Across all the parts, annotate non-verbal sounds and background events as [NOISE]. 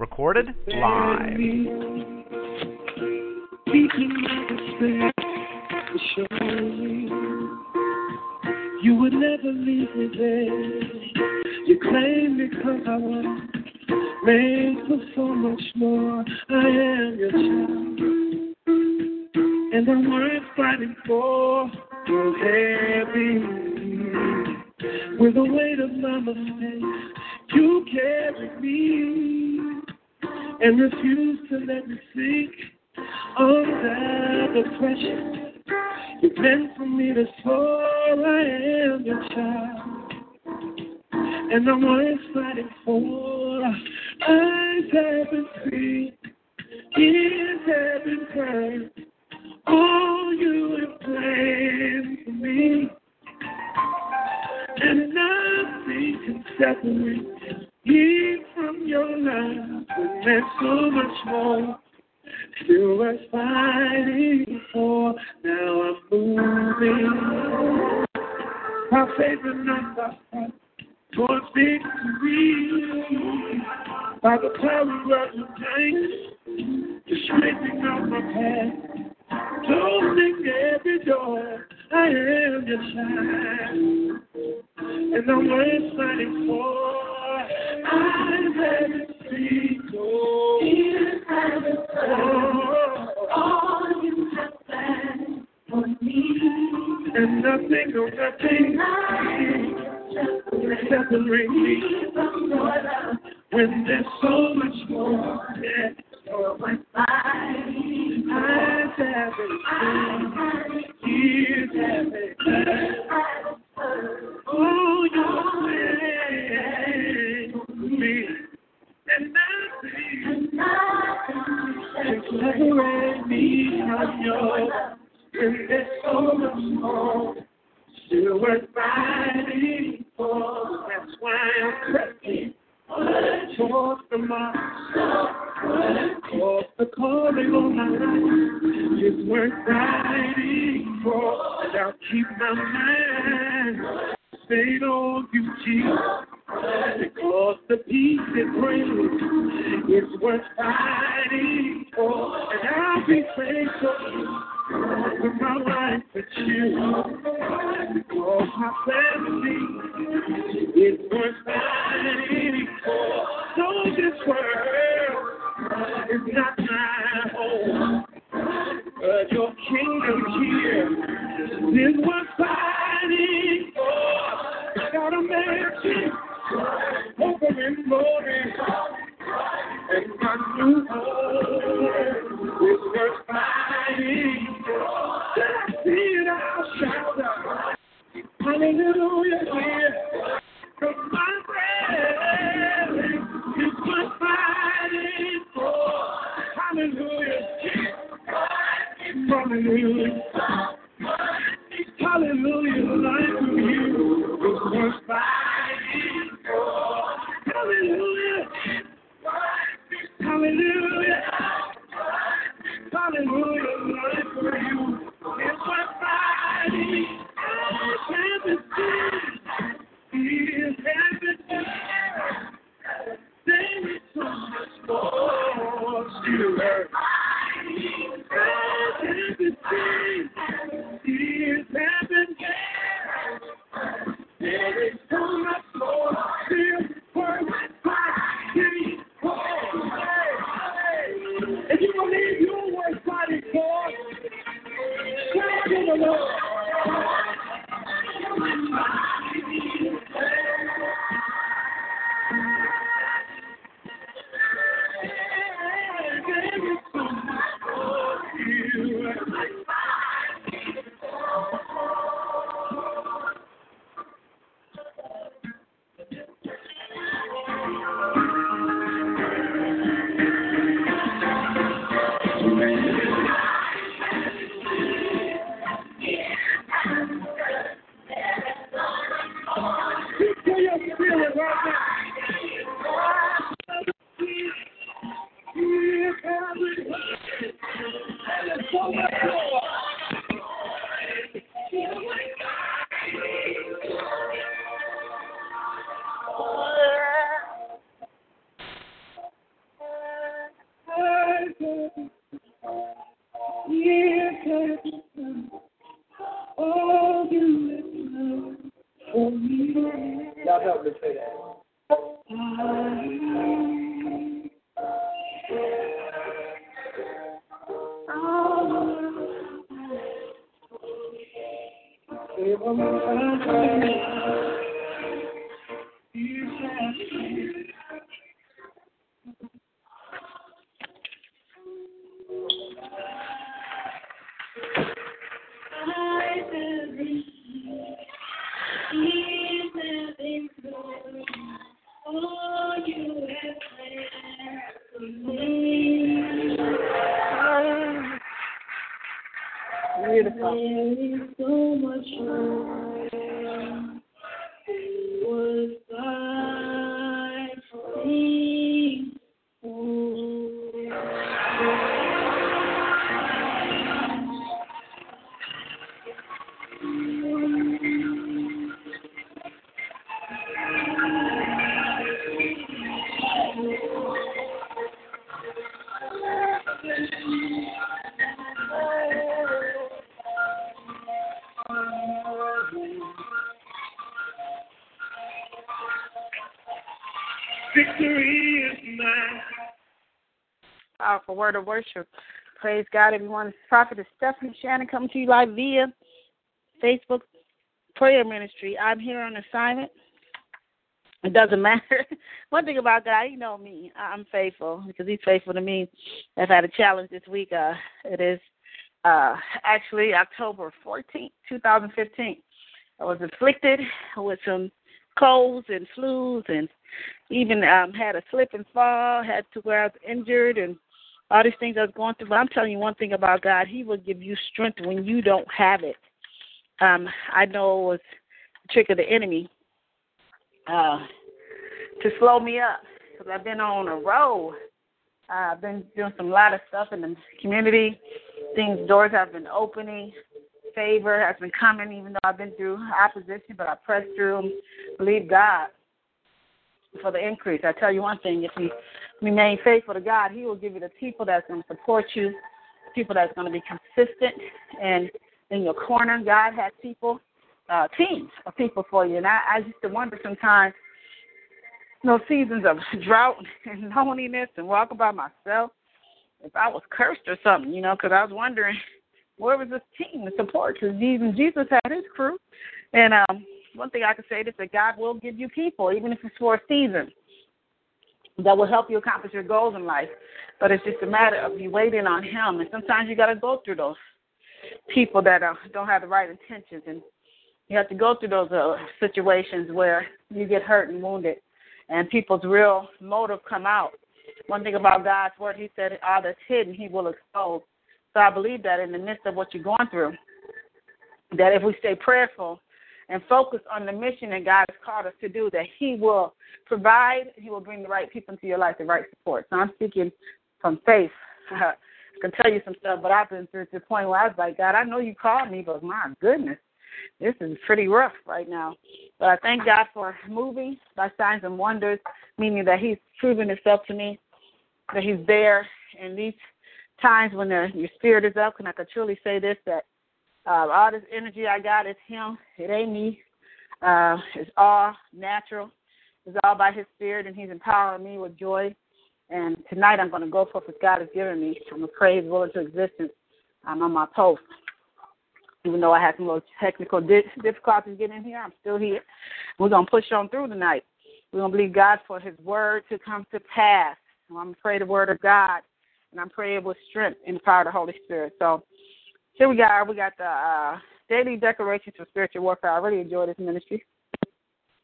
Recorded live. You would never leave me there. You claim because I was made for so much more. I am your child. And the worth fighting for will heavy. With the weight of my mistakes, you carry me and refuse to let me sink under the pressure. Meant for me to soar. I am your child, and I'm always fighting for. Eyes haven't seen, ears haven't heard. All you have planned for me, and nothing can separate me from your love. It meant so much more. Still worth fighting for. Now I'm moving. My and my sight. Towards victory. By the power of your name. You're straightening out my path. Closing every door. I am your child. And I'm worth fighting for. I haven't seen no. Ears haven't heard. All you have planned for me. And nothing, no nothing. Separate me from your love. When there's so much more. Yeah. Word of worship. Praise God, everyone. Prophetess Stephanie Shannon coming to you live via Facebook prayer ministry. I'm here on assignment. It doesn't [LAUGHS] matter. One thing about God, He know me. I'm faithful because He's faithful to me. I've had a challenge this week. Uh, it is uh, actually October 14th, 2015. I was afflicted with some colds and flus and even um, had a slip and fall, had to where I was injured and all these things I was going through. But I'm telling you one thing about God, He will give you strength when you don't have it. Um, I know it was a trick of the enemy uh, to slow me up because I've been on a roll. Uh, I've been doing some lot of stuff in the community. Things, doors have been opening. Favor has been coming, even though I've been through opposition, but I pressed through believe God for the increase. I tell you one thing, if you remain faithful to God, He will give you the people that's going to support you, people that's going to be consistent and in your corner. God has people, uh, teams of people for you. And I, I used to wonder sometimes, you know, seasons of [LAUGHS] drought and loneliness and walking by myself, if I was cursed or something, you know, because I was wondering [LAUGHS] where was this team to support? Because even Jesus had his crew. And um, one thing I can say is that God will give you people, even if it's for a season, that will help you accomplish your goals in life. But it's just a matter of you waiting on Him. And sometimes you got to go through those people that uh, don't have the right intentions, and you have to go through those uh, situations where you get hurt and wounded, and people's real motive come out. One thing about God's word, He said, all that's hidden, He will expose. So I believe that in the midst of what you're going through, that if we stay prayerful and focus on the mission that God has called us to do, that He will provide, He will bring the right people into your life, the right support. So I'm speaking from faith. [LAUGHS] I can tell you some stuff, but I've been through to the point where I was like, God, I know you called me, but my goodness, this is pretty rough right now. But I thank God for moving by signs and wonders, meaning that He's proven Himself to me, that He's there in these times when the, your spirit is up. And I can truly say this that uh, all this energy I got is Him. It ain't me. Uh, it's all natural. It's all by His Spirit, and He's empowering me with joy. And tonight I'm going to go for what God has given me. I'm going to pray His will into existence. I'm on my post. Even though I had some little technical di- difficulties getting in here, I'm still here. We're going to push on through tonight. We're going to believe God for His word to come to pass. I'm going to pray the word of God, and I'm praying with strength and the power of the Holy Spirit. So here we are. We got the uh, daily declarations for spiritual warfare. I really enjoy this ministry.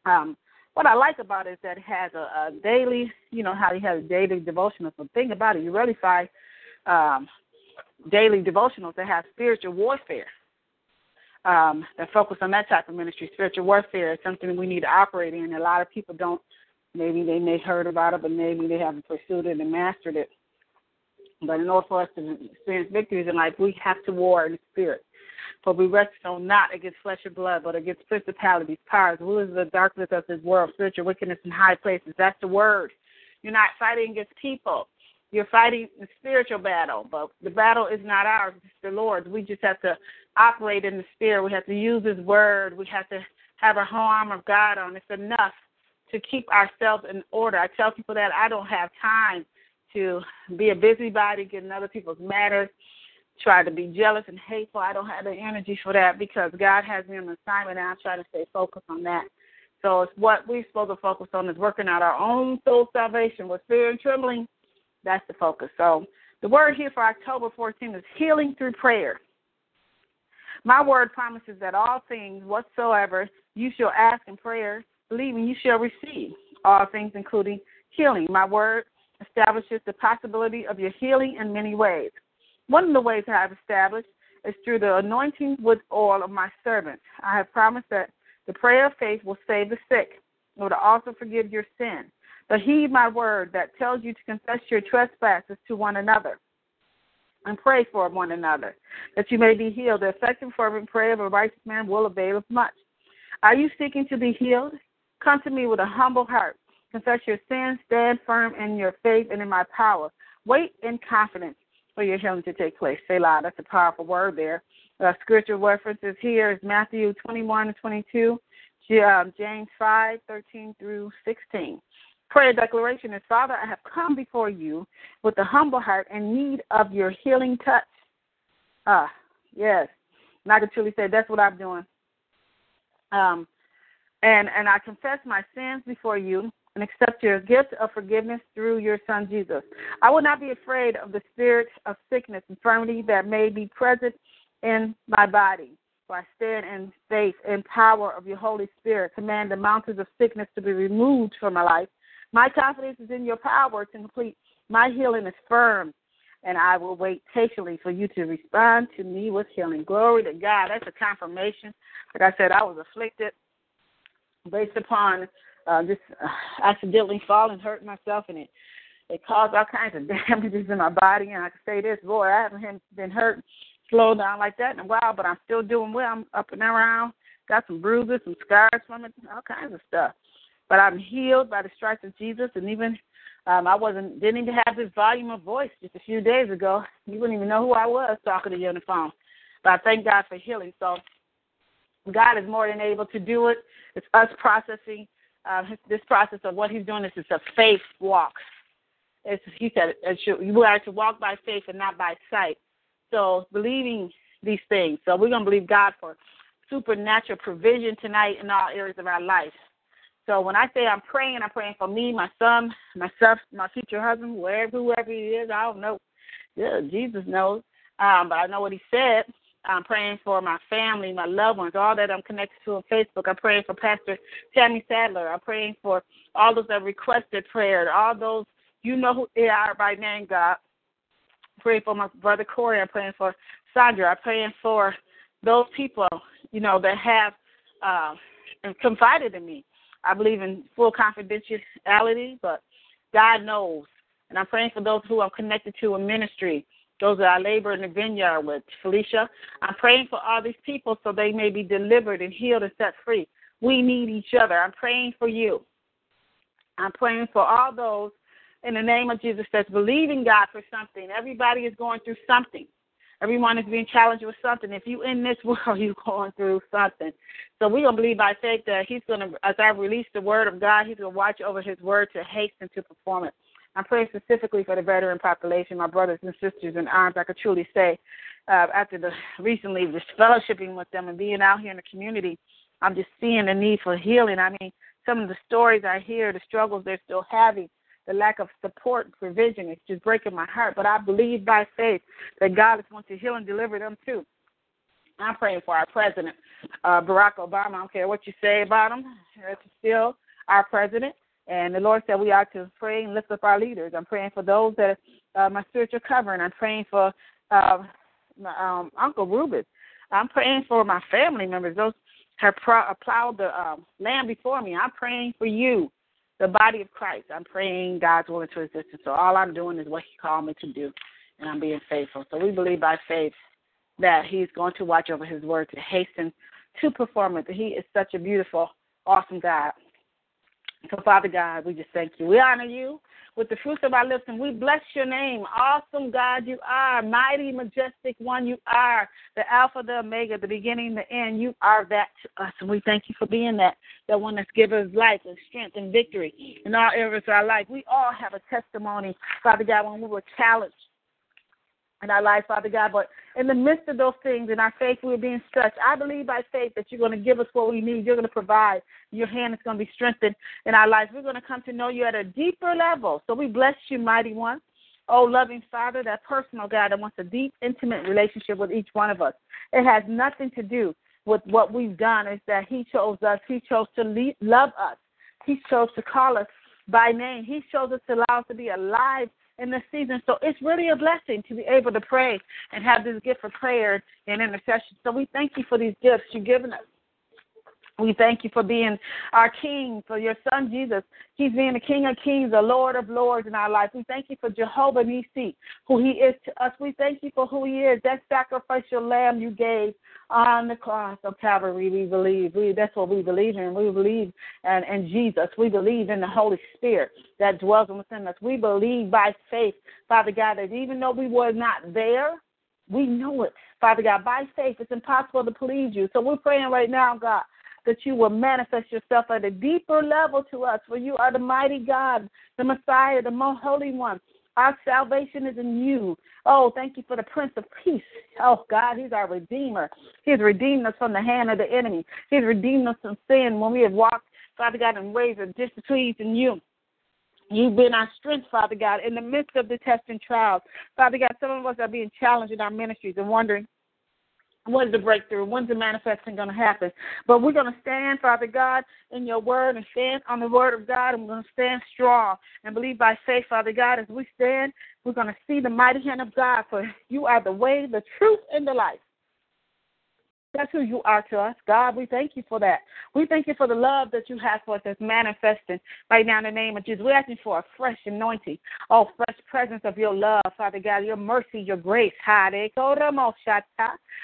Um, what I like about it is that it has a, a daily, you know, how you have a daily devotional. So think about it. You really find um, daily devotionals that have spiritual warfare um, that focus on that type of ministry. Spiritual warfare is something we need to operate in. A lot of people don't. Maybe they may heard about it, but maybe they haven't pursued it and mastered it. But in order for us to experience victories in life, we have to war in the spirit. For we wrestle not against flesh and blood, but against principalities, powers, rulers of the darkness of this world, spiritual wickedness in high places. That's the word. You're not fighting against people. You're fighting the spiritual battle, but the battle is not ours, it's the Lord's. We just have to operate in the spirit. We have to use his word. We have to have our whole armor of God on. It's enough to keep ourselves in order. I tell people that I don't have time to be a busybody, get in other people's matters, try to be jealous and hateful. I don't have the energy for that because God has me on assignment and I try to stay focused on that. So it's what we're supposed to focus on is working out our own soul salvation with fear and trembling. That's the focus. So the word here for October 14th is healing through prayer. My word promises that all things whatsoever you shall ask in prayer, believing you shall receive all things, including healing. My word establishes the possibility of your healing in many ways. One of the ways I have established is through the anointing with oil of my servants. I have promised that the prayer of faith will save the sick. It will also forgive your sin. But heed my word that tells you to confess your trespasses to one another and pray for one another, that you may be healed. The effective fervent prayer of a righteous man will avail much. Are you seeking to be healed? Come to me with a humble heart. Confess your sins, stand firm in your faith and in my power. Wait in confidence for your healing to take place. Say Selah, that's a powerful word there. Uh, scripture references here is Matthew 21 and 22, um, James 5, 13 through 16. Prayer declaration is Father, I have come before you with a humble heart and need of your healing touch. Ah, yes. And I can truly say that's what I'm doing. Um, and and I confess my sins before you and accept your gift of forgiveness through your Son Jesus. I will not be afraid of the spirit of sickness, infirmity that may be present in my body. For I stand in faith and power of your Holy Spirit, command the mountains of sickness to be removed from my life. My confidence is in your power to complete. My healing is firm, and I will wait patiently for you to respond to me with healing. Glory to God. That's a confirmation. Like I said, I was afflicted based upon uh, just uh, accidentally falling, hurting myself, and it it caused all kinds of [LAUGHS] damages in my body. And I can say this, boy, I haven't been hurt, slow down like that in a while, but I'm still doing well. I'm up and around, got some bruises, some scars from it, all kinds of stuff. But I'm healed by the stripes of Jesus, and even um, I wasn't didn't even have this volume of voice just a few days ago. You wouldn't even know who I was talking to you on the phone. But I thank God for healing. So God is more than able to do it. It's us processing uh, this process of what He's doing. is it's a faith walk. It's, he said we are to walk by faith and not by sight. So believing these things. So we're gonna believe God for supernatural provision tonight in all areas of our life. So when I say I'm praying, I'm praying for me, my son, myself, my future husband, wherever whoever he is. I don't know. Yeah, Jesus knows. Um, but I know what he said. I'm praying for my family, my loved ones, all that I'm connected to on Facebook. I'm praying for Pastor Tammy Sadler. I'm praying for all those that requested prayer, all those you know who they are by name, God. I'm praying for my brother Corey. I'm praying for Sandra. I'm praying for those people, you know, that have uh, confided in me. I believe in full confidentiality, but God knows. And I'm praying for those who I'm connected to in ministry those that I labor in the vineyard with, Felicia. I'm praying for all these people so they may be delivered and healed and set free. We need each other. I'm praying for you. I'm praying for all those in the name of Jesus that's believing God for something. Everybody is going through something. Everyone is being challenged with something. If you in this [LAUGHS] world, you're going through something. So we're gonna believe by faith that He's gonna, as I release the word of God, He's gonna watch over His word to hasten to perform it. I'm praying specifically for the veteran population, my brothers and sisters in arms. I could truly say, uh, after the recently just fellowshipping with them and being out here in the community, I'm just seeing the need for healing. I mean, some of the stories I hear, the struggles they're still having, the lack of support and provision, it's just breaking my heart. But I believe by faith that God is going to heal and deliver them too. I'm praying for our president, uh, Barack Obama. I don't care what you say about him. It's still our president. And the Lord said we are to pray and lift up our leaders. I'm praying for those that uh, my spiritual covering. I'm praying for uh, my um, Uncle Rubens. I'm praying for my family members, those have pro- plowed the um, land before me. I'm praying for you, the body of Christ. I'm praying God's will into existence. So all I'm doing is what He called me to do, and I'm being faithful. So we believe by faith that He's going to watch over His word to hasten to perform it. He is such a beautiful, awesome God. So Father God, we just thank you. We honor you with the fruits of our lips, and we bless your name. Awesome God, you are. Mighty, majestic one, you are. The Alpha, the Omega, the beginning, the end. You are that to us, and we thank you for being that, that one that's given us life and strength and victory in all areas of our life. We all have a testimony, Father God, when we were challenged in our life, Father God. But in the midst of those things, in our faith, we're being stretched. I believe by faith that you're going to give us what we need. You're going to provide. Your hand is going to be strengthened in our lives. We're going to come to know you at a deeper level. So we bless you, mighty one. Oh, loving Father, that personal God that wants a deep, intimate relationship with each one of us. It has nothing to do with what we've done. It's that He chose us. He chose to love us. He chose to call us by name. He chose us to allow us to be alive in this season. So it's really a blessing to be able to pray and have this gift for prayer and intercession. So we thank you for these gifts you've given us. We thank you for being our King, for your Son Jesus. He's being the King of Kings, the Lord of Lords in our life. We thank you for Jehovah Nissi, who He is to us. We thank you for who He is, that sacrificial lamb you gave on the cross of Calvary. We believe. We that's what we believe in. We believe in, in Jesus. We believe in the Holy Spirit that dwells within us. We believe by faith, Father God, that even though we were not there, we know it, Father God. By faith, it's impossible to please you. So we're praying right now, God that you will manifest yourself at a deeper level to us, for you are the mighty God, the Messiah, the most holy one. Our salvation is in you. Oh, thank you for the Prince of Peace. Oh, God, He's our Redeemer. He's redeemed us from the hand of the enemy. He's redeemed us from sin when we have walked, Father God, in ways of displeasing you. You've been our strength, Father God, in the midst of the test and trials. Father God, some of us are being challenged in our ministries and wondering When's the breakthrough? When's the manifesting going to happen? But we're going to stand, Father God, in your word and stand on the word of God. And we're going to stand strong and believe by faith, Father God. As we stand, we're going to see the mighty hand of God. For you are the way, the truth, and the life. That's who you are to us, God. We thank you for that. We thank you for the love that you have for us that's manifesting right now in the name of Jesus. We're asking for a fresh anointing, oh, fresh presence of your love, Father God, your mercy, your grace.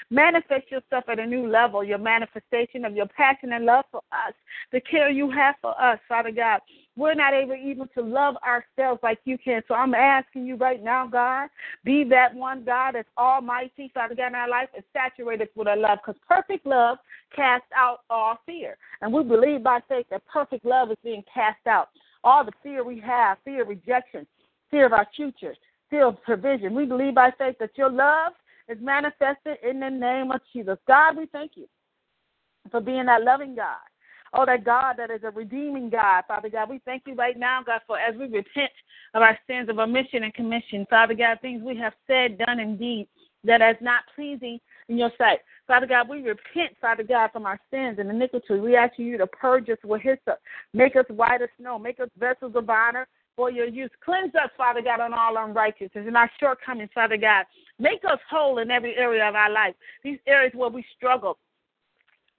Manifest yourself at a new level, your manifestation of your passion and love for us, the care you have for us, Father God. We're not able even to love ourselves like you can. So I'm asking you right now, God, be that one God that's almighty, Father God, in our life and saturate us with our love. Because perfect love casts out all fear. And we believe by faith that perfect love is being cast out. All the fear we have, fear of rejection, fear of our future, fear of provision. We believe by faith that your love is manifested in the name of Jesus. God, we thank you for being that loving God. Oh, that God that is a redeeming God, Father God. We thank you right now, God, for as we repent of our sins of omission and commission, Father God, things we have said, done, and deed that is not pleasing in your sight. Father God, we repent, Father God, from our sins and iniquity. We ask you to purge us with hyssop, make us white as snow, make us vessels of honor for your use. Cleanse us, Father God, on all unrighteousness and our shortcomings, Father God. Make us whole in every area of our life. These areas where we struggle,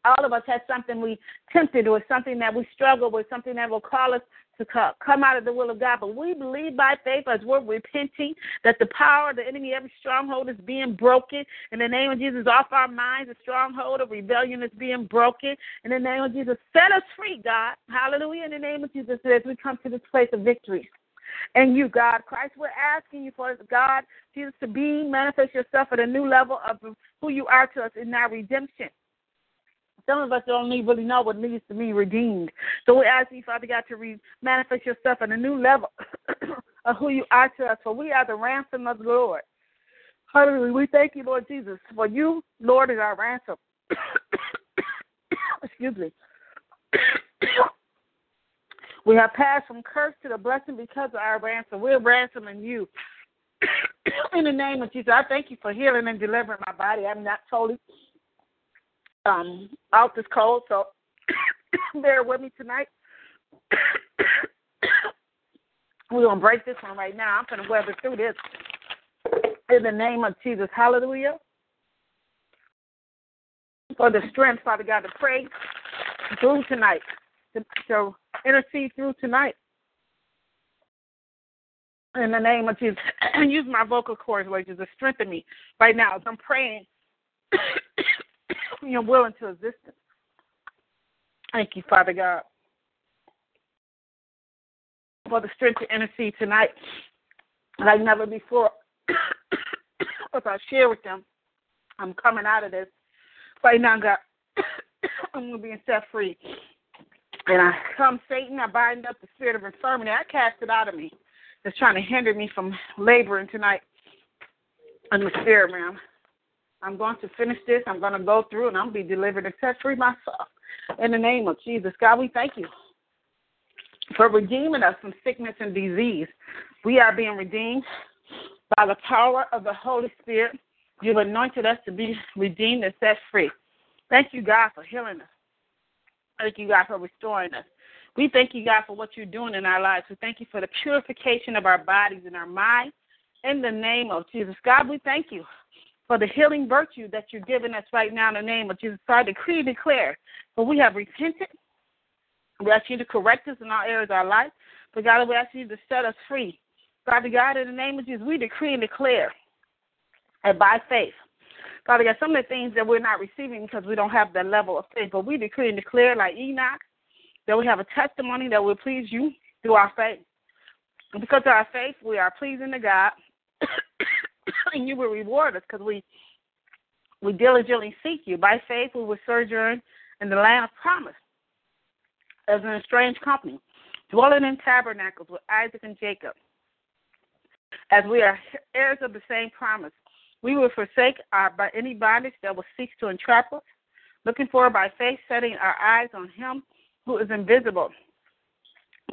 all of us have something we tempted or something that we struggle with, something that will call us to come out of the will of God. But we believe by faith as we're repenting that the power of the enemy, every stronghold is being broken. In the name of Jesus, off our minds, the stronghold of rebellion is being broken. In the name of Jesus, set us free, God. Hallelujah. In the name of Jesus, as we come to this place of victory. And you, God, Christ, we're asking you for God, Jesus, to be, manifest yourself at a new level of who you are to us in our redemption. Some of us don't even really know what needs to be redeemed. So we ask you, Father God, to re- manifest yourself at a new level [COUGHS] of who you are to us. For we are the ransom of the Lord. Hallelujah. We thank you, Lord Jesus. For you, Lord, is our ransom. [COUGHS] Excuse me. [COUGHS] we have passed from curse to the blessing because of our ransom. We're ransoming you. In the name of Jesus, I thank you for healing and delivering my body. I'm not totally um, out this cold, so [COUGHS] bear with me tonight. [COUGHS] We're to break this one right now. I'm to weather through this in the name of Jesus. Hallelujah. for the strength, Father God, to pray through tonight, to, to intercede through tonight. In the name of Jesus, and [COUGHS] use my vocal cords, Lord Jesus, to strengthen me right now as I'm praying your will into existence. Thank you, Father God, for the strength to intercede tonight like never before. [COUGHS] As I share with them, I'm coming out of this right now, God. [COUGHS] I'm gonna being set free. And I come, Satan, I bind up the spirit of infirmity. I cast it out of me. That's trying to hinder me from laboring tonight in the spirit realm. I'm going to finish this. I'm going to go through and I'm be delivered and set free myself. In the name of Jesus. God, we thank you for redeeming us from sickness and disease. We are being redeemed by the power of the Holy Spirit. You've anointed us to be redeemed and set free. Thank you, God, for healing us. Thank you, God, for restoring us. We thank you, God, for what you're doing in our lives. We thank you for the purification of our bodies and our minds. In the name of Jesus. God, we thank you for the healing virtue that you're giving us right now in the name of Jesus. So I decree and declare, for we have repented. We ask you to correct us in all areas of our life. But God, we ask you to set us free. Father God, in the name of Jesus, we decree and declare and by faith. Father God, some of the things that we're not receiving because we don't have that level of faith, but we decree and declare, like Enoch, that we have a testimony that will please you through our faith. And because of our faith, we are pleasing to God, [COUGHS] and [COUGHS] you will reward us because we we diligently seek you. By faith, we will sojourn in the land of promise as an estranged company, dwelling in tabernacles with Isaac and Jacob. As we are heirs of the same promise, we will forsake our by any bondage that will seek to entrap us, looking for by faith, setting our eyes on Him who is invisible.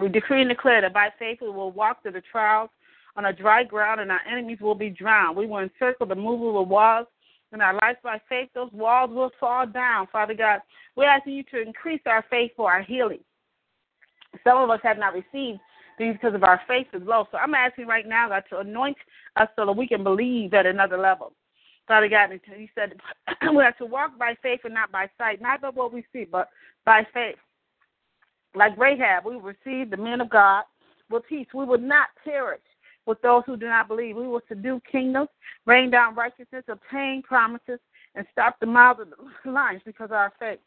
We decree and declare that by faith we will walk through the trials on a dry ground, and our enemies will be drowned. We will encircle the movable walls in our lives by faith. Those walls will fall down, Father God. We're asking you to increase our faith for our healing. Some of us have not received these because of our faith is low. So I'm asking right now, God, to anoint us so that we can believe at another level. Father God, you said [CLEARS THROAT] we have to walk by faith and not by sight, not by what we see, but by faith. Like Rahab, we receive the men of God with peace. We will not perish with those who do not believe. We will subdue kingdoms, rain down righteousness, obtain promises, and stop the mouths of the [LAUGHS] lions because of our faith.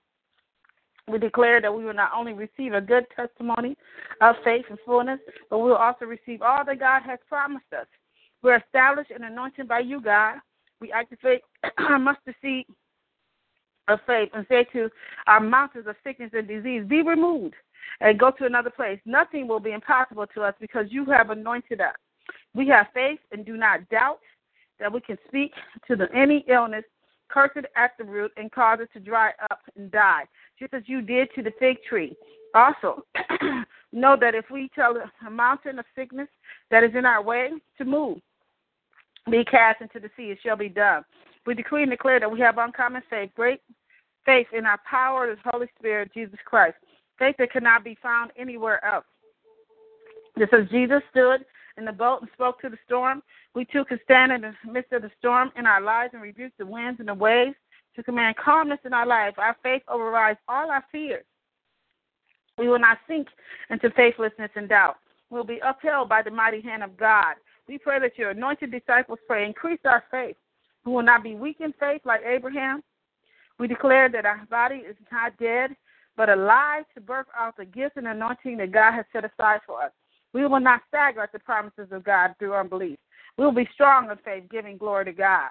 We declare that we will not only receive a good testimony of faith and fullness, but we will also receive all that God has promised us. We're established and anointed by you, God. We activate [CLEARS THROAT] our mustard seed of faith and say to our mountains of sickness and disease, be removed and go to another place. Nothing will be impossible to us because you have anointed us. We have faith and do not doubt that we can speak to the, any illness, curse it at the root, and cause it to dry up and die, just as you did to the fig tree. Also, [CLEARS THROAT] know that if we tell a mountain of sickness that is in our way to move, be cast into the sea, it shall be done. We decree and declare that we have uncommon faith, great faith in our power of the Holy Spirit, Jesus Christ, faith that cannot be found anywhere else. This is Jesus stood in the boat and spoke to the storm, we too can stand in the midst of the storm in our lives and rebuke the winds and the waves to command calmness in our life. Our faith overrides all our fears. We will not sink into faithlessness and doubt. We will be upheld by the mighty hand of God. We pray that your anointed disciples pray, increase our faith. We will not be weak in faith like Abraham. We declare that our body is not dead, but alive to birth out the gifts and anointing that God has set aside for us. We will not stagger at the promises of God through unbelief. We will be strong in faith, giving glory to God.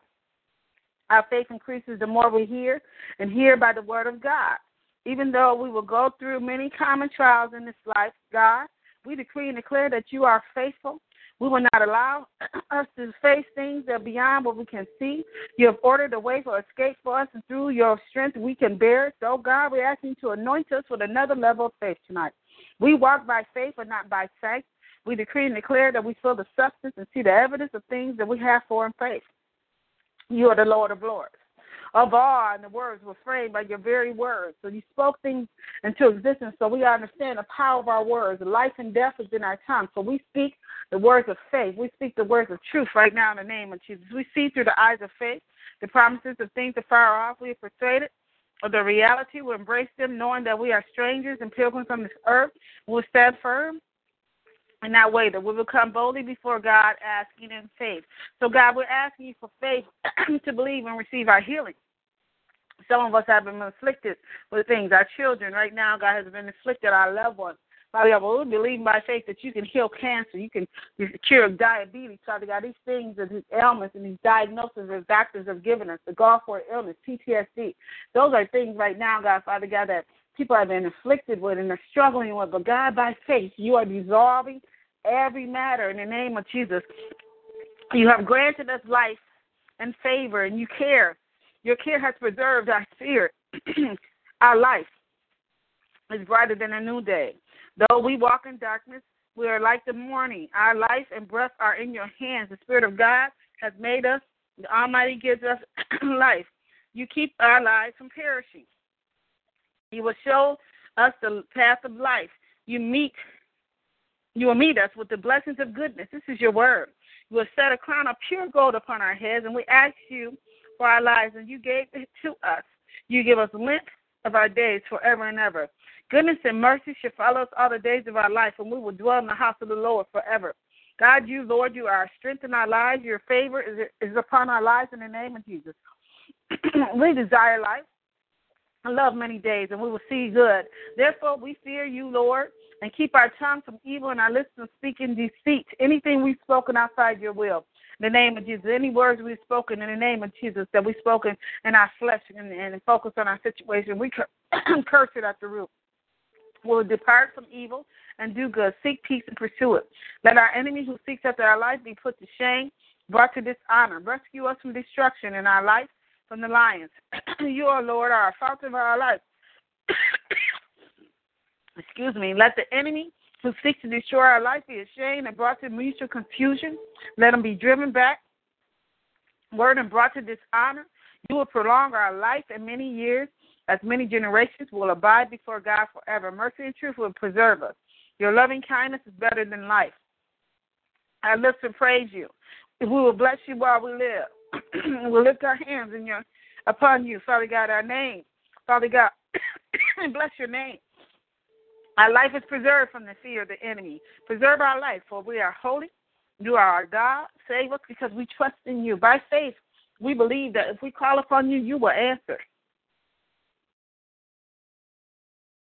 Our faith increases the more we hear and hear by the word of God. Even though we will go through many common trials in this life, God, we decree and declare that you are faithful. We will not allow [CLEARS THROAT] us to face things that are beyond what we can see. You have ordered a way for escape for us, and through your strength we can bear it. So, God, we ask you to anoint us with another level of faith tonight. We walk by faith and not by sight. We decree and declare that we feel the substance and see the evidence of things that we have for in faith. You are the Lord of Lords. Of all, and the words were framed by your very words. So you spoke things into existence so we understand the power of our words. Life and death is in our tongue. So we speak the words of faith. We speak the words of truth right now in the name of Jesus. We see through the eyes of faith the promises of things that far off. We are persuaded of the reality. We'll embrace them knowing that we are strangers and pilgrims on this earth. We'll stand firm in that way that we will come boldly before God asking in faith. So, God, we're asking you for faith [CLEARS THROAT] to believe and receive our healing. Some of us have been afflicted with things. Our children, right now, God has been afflicted, our loved ones. Father God, we believe by faith that you can heal cancer, you can cure diabetes, Father God. These things and these ailments and these diagnoses that doctors have given us, the Gulf War illness, PTSD, those are things right now, God, Father God, that people have been afflicted with and are struggling with. But God, by faith, you are dissolving every matter in the name of Jesus. You have granted us life and favor, and you care. Your care has preserved our spirit. [CLEARS THROAT] our life is brighter than a new day. Though we walk in darkness, we are like the morning. Our life and breath are in your hands. The Spirit of God has made us. The Almighty gives us [CLEARS THROAT] life. You keep our lives from perishing. You will show us the path of life. You meet you will meet us with the blessings of goodness. This is your word. You will set a crown of pure gold upon our heads, and we ask you for our lives, and you gave it to us. You give us length of our days forever and ever. Goodness and mercy shall follow us all the days of our life, and we will dwell in the house of the Lord forever. God, you, Lord, you are our strength in our lives. Your favor is, is upon our lives in the name of Jesus. [CLEARS THROAT] we desire life and love many days, and we will see good. Therefore, we fear you, Lord, and keep our tongue from evil and our lips from speaking deceit. Anything we've spoken outside your will. In the name of Jesus. Any words we've spoken in the name of Jesus that we've spoken in our flesh and, and focus on our situation, we [CLEARS THROAT] curse it at the root. We'll depart from evil and do good. Seek peace and pursue it. Let our enemy who seeks after our life be put to shame, brought to dishonor. Rescue us from destruction in our life from the lions. [CLEARS THROAT] you, are Lord, are our fountain of our life [CLEARS THROAT] excuse me, let the enemy who seeks to destroy our life be ashamed and brought to mutual confusion. Let them be driven back, word and brought to dishonor. You will prolong our life in many years, as many generations will abide before God forever. Mercy and truth will preserve us. Your loving kindness is better than life. Our lips will praise you. We will bless you while we live. [CLEARS THROAT] we'll lift our hands in your upon you, Father God, our name. Father God, [COUGHS] bless your name. Our life is preserved from the fear of the enemy. Preserve our life, for we are holy. You are our God. Save us because we trust in you. By faith, we believe that if we call upon you, you will answer.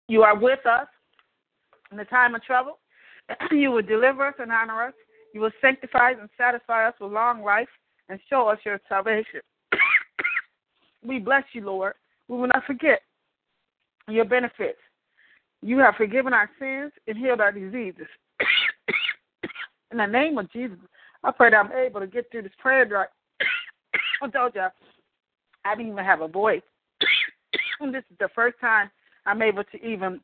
You are with us in the time of trouble. [CLEARS THROAT] you will deliver us and honor us. You will sanctify us and satisfy us with long life and show us your salvation. [CLEARS THROAT] we bless you, Lord. We will not forget your benefits. You have forgiven our sins and healed our diseases. [COUGHS] In the name of Jesus, I pray that I'm able to get through this prayer drive. [COUGHS] I told you I didn't even have a voice. [COUGHS] this is the first time I'm able to even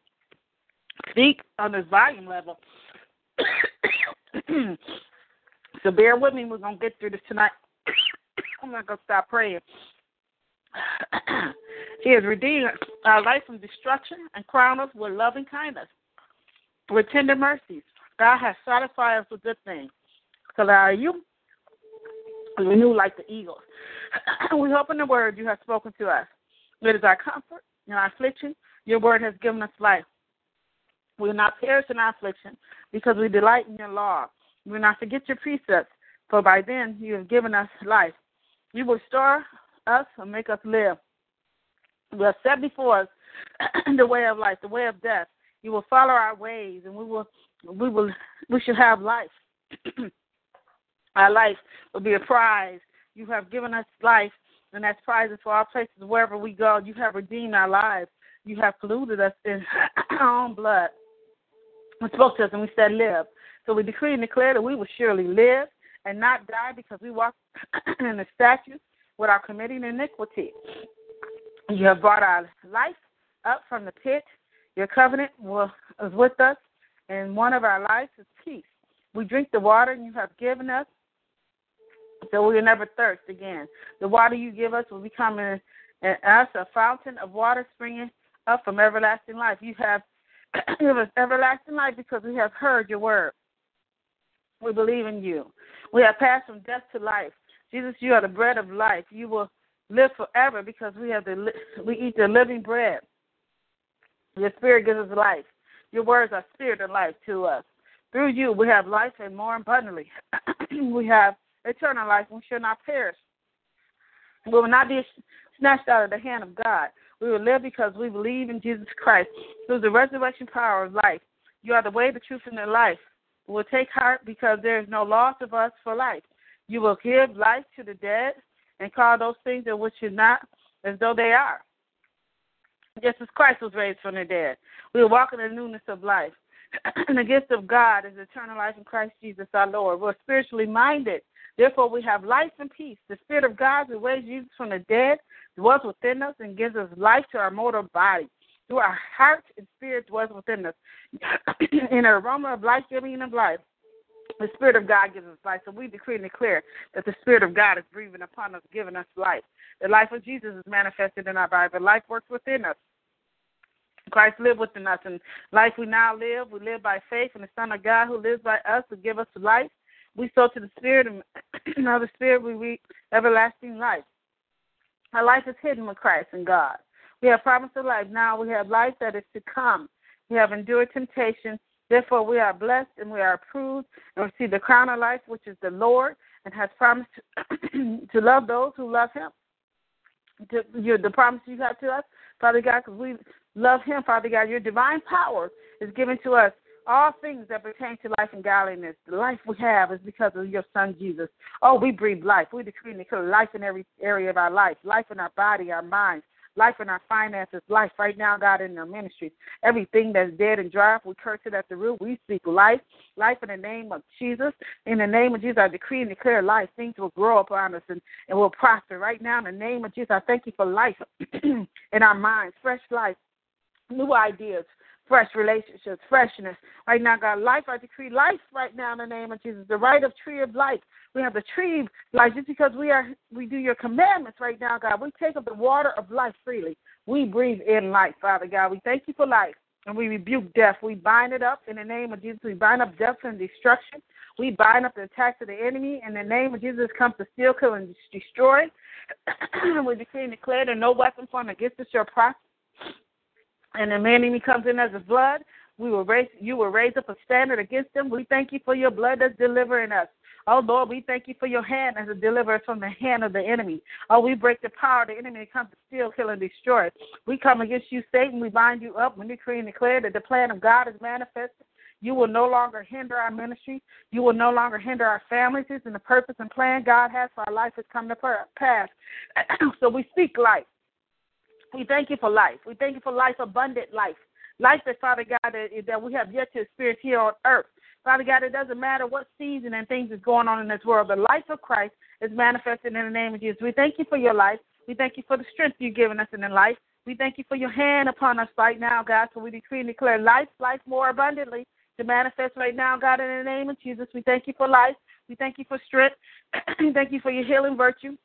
speak on this volume level. so bear with me. We're going to get through this tonight. I'm not going to stop praying. [CLEARS THROAT] he has redeemed our life from destruction and crowned us with loving kindness, with tender mercies. God has satisfied us with good things. So are you renew like the eagles. [CLEARS THROAT] we hope in the word you have spoken to us. It is our comfort in our affliction. Your word has given us life. We will not perish in our affliction because we delight in your law. We will not forget your precepts, for by then you have given us life. You will restore us and make us live. We have set before us [CLEARS THROAT] the way of life, the way of death. You will follow our ways, and we will, we will, we should have life. [CLEARS THROAT] our life will be a prize. You have given us life, and that's prizes for our places wherever we go. You have redeemed our lives. You have polluted us in [CLEARS THROAT] our own blood. We spoke to us, and we said, "Live." So we decree and declare that we will surely live and not die because we walk in the statutes without committing iniquity. You have brought our life up from the pit. Your covenant is with us, and one of our lives is peace. We drink the water you have given us, so we will never thirst again. The water you give us will become in, in us a fountain of water springing up from everlasting life. You have [CLEARS THROAT] given us everlasting life because we have heard your word. We believe in you. We have passed from death to life. Jesus, you are the bread of life. You will live forever because we have the we eat the living bread. Your spirit gives us life. Your words are spirit and life to us. Through you, we have life and more abundantly. [CLEARS THROAT] we have eternal life. We shall not perish. We will not be snatched out of the hand of God. We will live because we believe in Jesus Christ. Through the resurrection power of life, you are the way, the truth, and the life. We will take heart because there is no loss of us for life. You will give life to the dead and call those things that which are not as though they are. Just as Christ was raised from the dead, we will walk in the newness of life. and [CLEARS THROAT] the gift of God is eternal life in Christ Jesus our Lord. We're spiritually minded. Therefore, we have life and peace. The Spirit of God who raised Jesus from the dead dwells within us and gives us life to our mortal body. Through our heart and spirit dwells within us. [CLEARS THROAT] in an aroma of life giving of life. The Spirit of God gives us life. So we decree and declare that the Spirit of God is breathing upon us, giving us life. The life of Jesus is manifested in our body. but life works within us. Christ lives within us. And life we now live, we live by faith in the Son of God who lives by us to give us life. We sow to the Spirit, and [CLEARS THROAT] of the Spirit we reap everlasting life. Our life is hidden with Christ and God. We have promise of life. Now we have life that is to come. We have endured temptation. Therefore, we are blessed and we are approved and receive the crown of life, which is the Lord, and has promised [CLEARS THROAT] to, love those who love Him. To, your, the promise you have to us, Father God, because we love Him, Father God. Your divine power is given to us. All things that pertain to life and godliness, the life we have is because of your Son Jesus. Oh, we breathe life. We decree and declare life in every area of our life, life in our body, our minds, life in our finances, life right now, God, in our ministries. Everything that's dead and dry, we curse it at the root. We speak life, life in the name of Jesus. In the name of Jesus, I decree and declare life. Things will grow upon us and, and will prosper. Right now, in the name of Jesus, I thank you for life [CLEARS THROAT] in our minds, fresh life, new ideas, fresh relationships, freshness. Right now, God, life, I decree life right now in the name of Jesus. The right of tree of life. We have the tree of life just because we are we do your commandments right now, God. We take up the water of life freely. We breathe in life, Father God. We thank you for life. And we rebuke death. We bind it up in the name of Jesus. We bind up death and destruction. We bind up the attacks of the enemy in the name of Jesus. Comes to steal, kill, and destroy. And [CLEARS THROAT] we decree and declare that no weapon formed against us shall prosper and the enemy comes in as a blood, we will raise you will raise up a standard against them. We thank you for your blood that's delivering us. Oh Lord, we thank you for your hand as a deliverer from the hand of the enemy. Oh, we break the power of the enemy that comes to steal, kill, and destroy. We come against you, Satan. We bind you up. We decree and declare that the plan of God is manifested. You will no longer hinder our ministry. You will no longer hinder our families and the purpose and plan God has for our life has come to pass. [CLEARS THROAT] so we speak life. We thank you for life. We thank you for life, abundant life. Life that, Father God, that, we have yet to experience here on earth. Father God, it doesn't matter what season and things is going on in this world. The life of Christ is manifested in the name of Jesus. We thank you for your life. We thank you for the strength you've given us in the life. We thank you for your hand upon us right now, God. So we decree and declare life, life more abundantly to manifest right now, God, in the name of Jesus. We thank you for life. We thank you for strength. [CLEARS THROAT] thank you for your healing virtue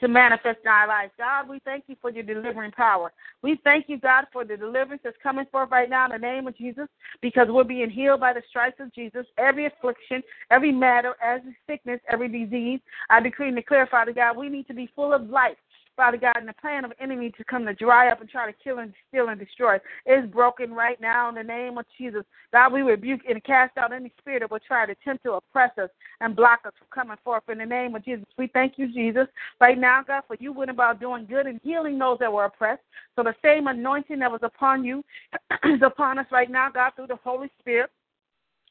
to manifest in our lives. God, we thank you for your delivering power. We thank you, God, for the deliverance that's coming forth right now in the name of Jesus, because we're being healed by the stripes of Jesus. Every affliction, every matter, every sickness, every disease, I decree and declare, Father God, we need to be full of life. Father God, and the plan of enemy to come to dry up and try to kill and steal and destroy is broken right now in the name of Jesus. God, we rebuke and cast out any spirit that will try to attempt to oppress us and block us from coming forth in the name of Jesus. We thank you, Jesus, right now, God, for you went about doing good and healing those that were oppressed. So the same anointing that was upon you [CLEARS THROAT] is upon us right now, God, through the Holy Spirit.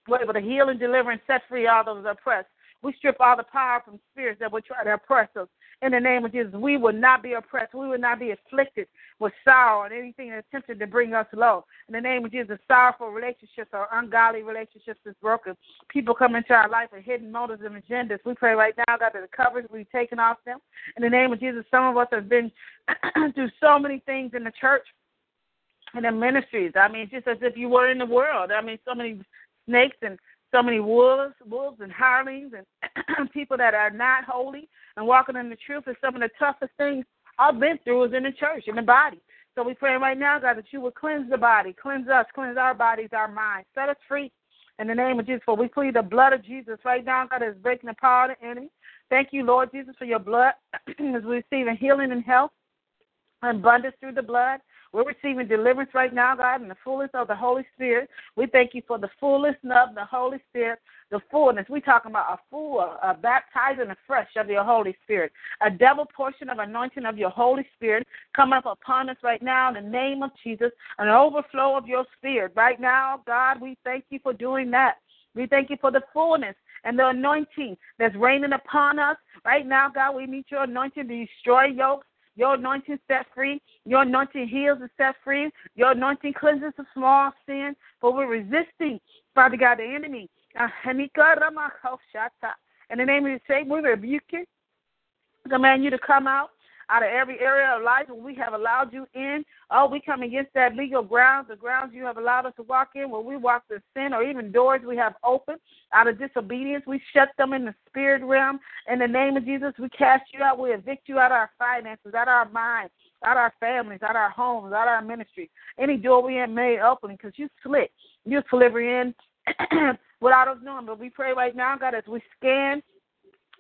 We're able to heal and deliver and set free all those oppressed. We strip all the power from spirits that would try to oppress us. In the name of Jesus, we will not be oppressed. We will not be afflicted with sorrow and anything that attempted to bring us low. In the name of Jesus, sorrowful relationships or ungodly relationships is broken. People come into our life with hidden motives and agendas. We pray right now, God, that the covers will be taken off them. In the name of Jesus, some of us have been [CLEARS THROAT] through so many things in the church and in ministries. I mean, just as if you were in the world. I mean, so many snakes and so many wolves, wolves and hirelings and [CLEARS THROAT] people that are not holy and walking in the truth is some of the toughest things I've been through is in the church, in the body. So we pray right now, God, that you would cleanse the body, cleanse us, cleanse our bodies, our minds, set us free in the name of Jesus. For we plead the blood of Jesus right now, God, is breaking the power of the enemy. Thank you, Lord Jesus, for your blood [CLEARS THROAT] as we're receiving healing and health and abundance through the blood. We're receiving deliverance right now, God, in the fullness of the Holy Spirit. We thank you for the fullness of the Holy Spirit, the fullness. We're talking about a full, a baptizing afresh of your Holy Spirit, a double portion of anointing of your Holy Spirit coming up upon us right now in the name of Jesus, an overflow of your Spirit. Right now, God, we thank you for doing that. We thank you for the fullness and the anointing that's raining upon us. Right now, God, we need your anointing to destroy yokes. Your anointing set free. Your anointing heals and set free. Your anointing cleanses of small sin. For we're resisting, Father God, the enemy. In the name of Satan, we rebuke you. Command you to come out out of every area of life where we have allowed you in. Oh, we come against that legal grounds, the grounds you have allowed us to walk in, where we walk in sin or even doors we have opened out of disobedience. We shut them in the spirit realm. In the name of Jesus, we cast you out. We evict you out of our finances, out of our minds, out of our families, out of our homes, out of our ministry. Any door we have made open because you slick. You slipper in [CLEARS THROAT] without us knowing. But we pray right now, God, as we scan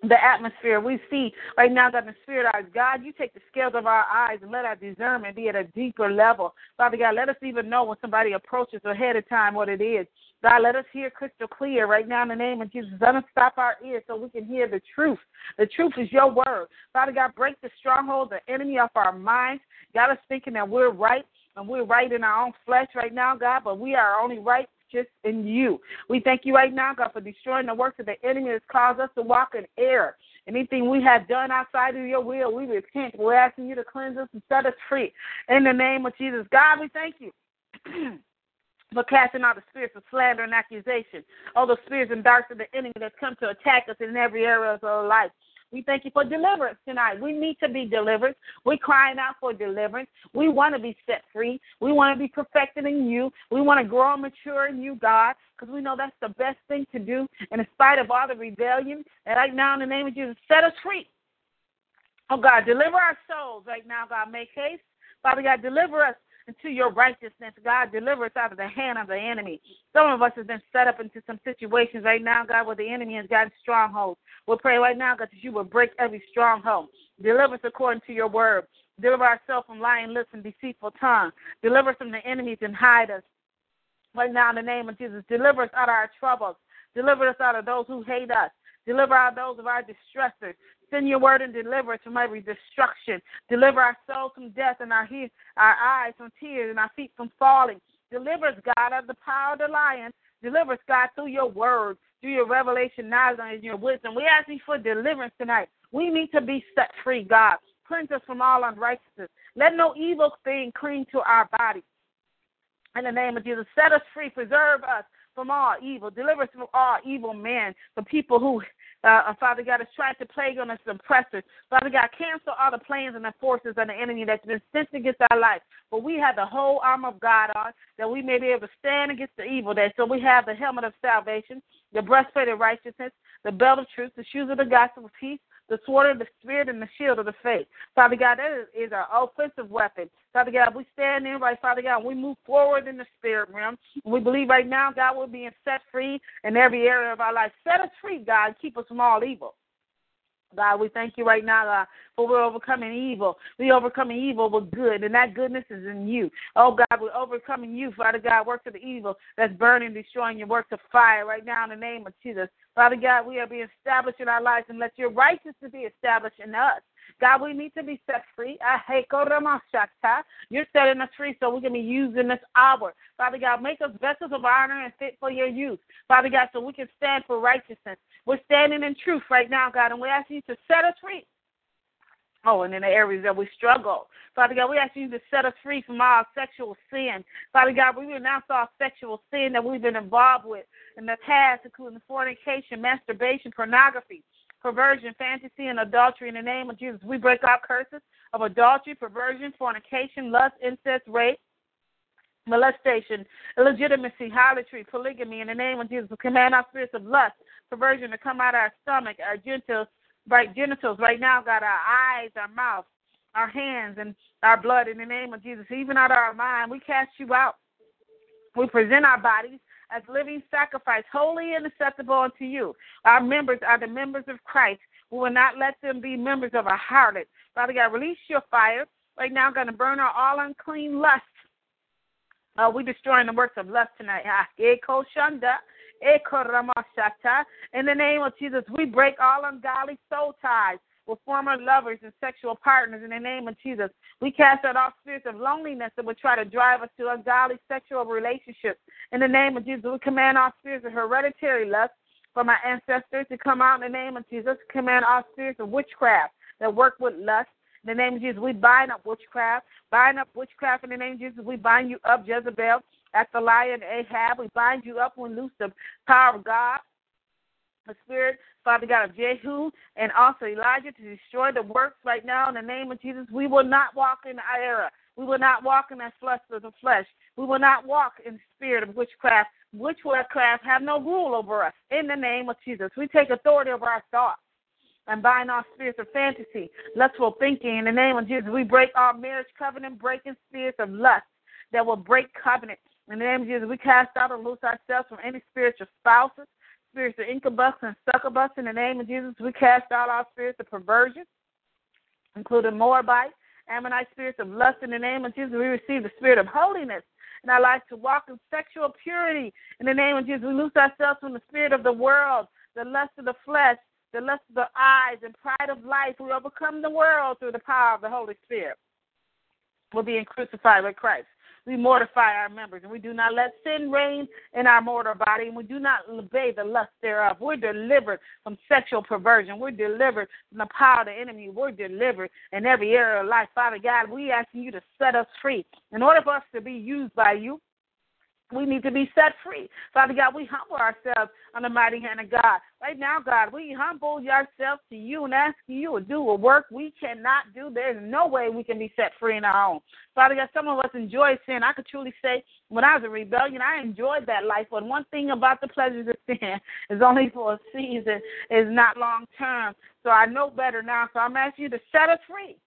the atmosphere. We see right now that the spirit eyes, God, you take the scales of our eyes and let our discernment be at a deeper level. Father God, let us even know when somebody approaches ahead of time what it is. God, let us hear crystal clear right now in the name of Jesus. Let us stop our ears so we can hear the truth. The truth is your word. Father God, break the stronghold, the enemy off our minds. Got us thinking that we're right and we're right in our own flesh right now, God, but we are only right just in you. We thank you right now, God, for destroying the works of the enemy that's caused us to walk in error. Anything we have done outside of your will, we repent. We're asking you to cleanse us and set us free. In the name of Jesus. God, we thank you. [CLEARS THROAT] for casting out the spirits of slander and accusation, all the spirits and darts of the enemy that's come to attack us in every area of our life. We thank you for deliverance tonight. We need to be delivered. We're crying out for deliverance. We want to be set free. We want to be perfected in you. We want to grow and mature in you, God, because we know that's the best thing to do. And in spite of all the rebellion, and right now in the name of Jesus, set us free. Oh, God, deliver our souls right now, God. Make haste. Father God, deliver us into your righteousness. God, deliver us out of the hand of the enemy. Some of us have been set up into some situations right now, God, where the enemy has gotten strongholds. We'll pray right now, God, that you will break every stronghold. Deliver us according to your word. Deliver ourselves from lying lips and deceitful tongue. Deliver us from the enemies and hide us. Right now, in the name of Jesus, deliver us out of our troubles. Deliver us out of those who hate us. Deliver out those of our distressors. Send your word and deliver us from every destruction. Deliver our souls from death and our, our eyes from tears and our feet from falling. Deliver us, God, of the power of the lion. Deliver us, God, through your word, through your revelation, knowledge, and your wisdom. We ask you for deliverance tonight. We need to be set free, God. Cleanse us from all unrighteousness. Let no evil thing cling to our body. In the name of Jesus, set us free. Preserve us from all evil. Deliver us from all evil men, from people who uh, uh, Father God, is trying to plague on us and oppress us. Father God, cancel all the plans and the forces of the enemy that's been sent against our life. But we have the whole armor of God on that we may be able to stand against the evil day. So we have the helmet of salvation, the breastplate of righteousness, the belt of truth, the shoes of the gospel of peace, the sword of the spirit and the shield of the faith. Father God, that is, is our offensive weapon. Father God, we stand in right, Father God, we move forward in the spirit realm. We believe right now, God, we're being set free in every area of our life. Set us free, God, keep us from all evil. God, we thank you right now, God, for we're overcoming evil. We're overcoming evil with good, and that goodness is in you. Oh God, we're overcoming you, Father God, works of the evil that's burning, destroying your works of fire right now in the name of Jesus. Father God, we are being established in our lives and let your righteousness be established in us. God, we need to be set free. Ah, I hate You're setting us free so we can be used in this hour. Father God, make us vessels of honor and fit for your use. Father God, so we can stand for righteousness. We're standing in truth right now, God, and we ask you to set us free. Oh, and in the areas that we struggle. Father God, we ask you to set us free from all sexual sin. Father God, we renounce all sexual sin that we've been involved with in the past, including fornication, masturbation, pornography, perversion, fantasy, and adultery. In the name of Jesus, we break our curses of adultery, perversion, fornication, lust, incest, rape, molestation, illegitimacy, harlotry, polygamy. In the name of Jesus, we command our spirits of lust, perversion to come out of our stomach, our genitals, right genitals right now, God, our eyes, our mouth, our hands, and our blood in the name of Jesus, even out of our mind. We cast you out. We present our bodies as living sacrifice, holy and acceptable unto you. Our members are the members of Christ. We will not let them be members of a harlot. Father God, release your fire. Right now, going to burn out all unclean lust. Uh, we destroying the works of lust tonight. In the name of Jesus, we break all ungodly soul ties with former lovers and sexual partners in the name of Jesus. We cast out all spirits of loneliness that would try to drive us to ungodly sexual relationships. In the name of Jesus, we command all spirits of hereditary lust from our ancestors to come out in the name of Jesus. Command all spirits of witchcraft that work with lust. In the name of Jesus, we bind up witchcraft. Bind up witchcraft in the name of Jesus. We bind you up, Jezebel, at the lion Ahab. We bind you up when loose the power of God the spirit, Father God, of Jehu and also Elijah to destroy the works right now in the name of Jesus. We will not walk in era. We will not walk in that flesh of the flesh. We will not walk in the spirit of witchcraft. Witchcraft have no rule over us in the name of Jesus. We take authority over our thoughts and bind all spirits of fantasy, lustful thinking. In the name of Jesus, we break all marriage covenant breaking spirits of lust that will break covenant. In the name of Jesus, we cast out and loose ourselves from any spiritual spouses, spirits of incubus and succubus in the name of Jesus. We cast out our spirits of perversion, including Moabite, Ammonite spirits of lust in the name of Jesus. We receive the spirit of holiness in our lives to walk in sexual purity in the name of Jesus. We loose ourselves from the spirit of the world, the lust of the flesh, the lust of the eyes, and pride of life. We overcome the world through the power of the Holy Spirit. We're being crucified with Christ we mortify our members, and we do not let sin reign in our mortal body, and we do not obey the lust thereof. We're delivered from sexual perversion. We're delivered from the power of the enemy. We're delivered in every area of life. Father God, we ask you to set us free. In order for us to be used by you, we need to be set free. Father God, we humble ourselves on the mighty hand of God. Right now, God, we humble ourselves to you and ask you to do a work we cannot do. There's no way we can be set free in our own. Father God, some of us enjoy sin. I could truly say when I was in rebellion, I enjoyed that life. But one thing about the pleasures of sin [LAUGHS] is only for a season, is not long term. So I know better now. So I'm asking you to set us free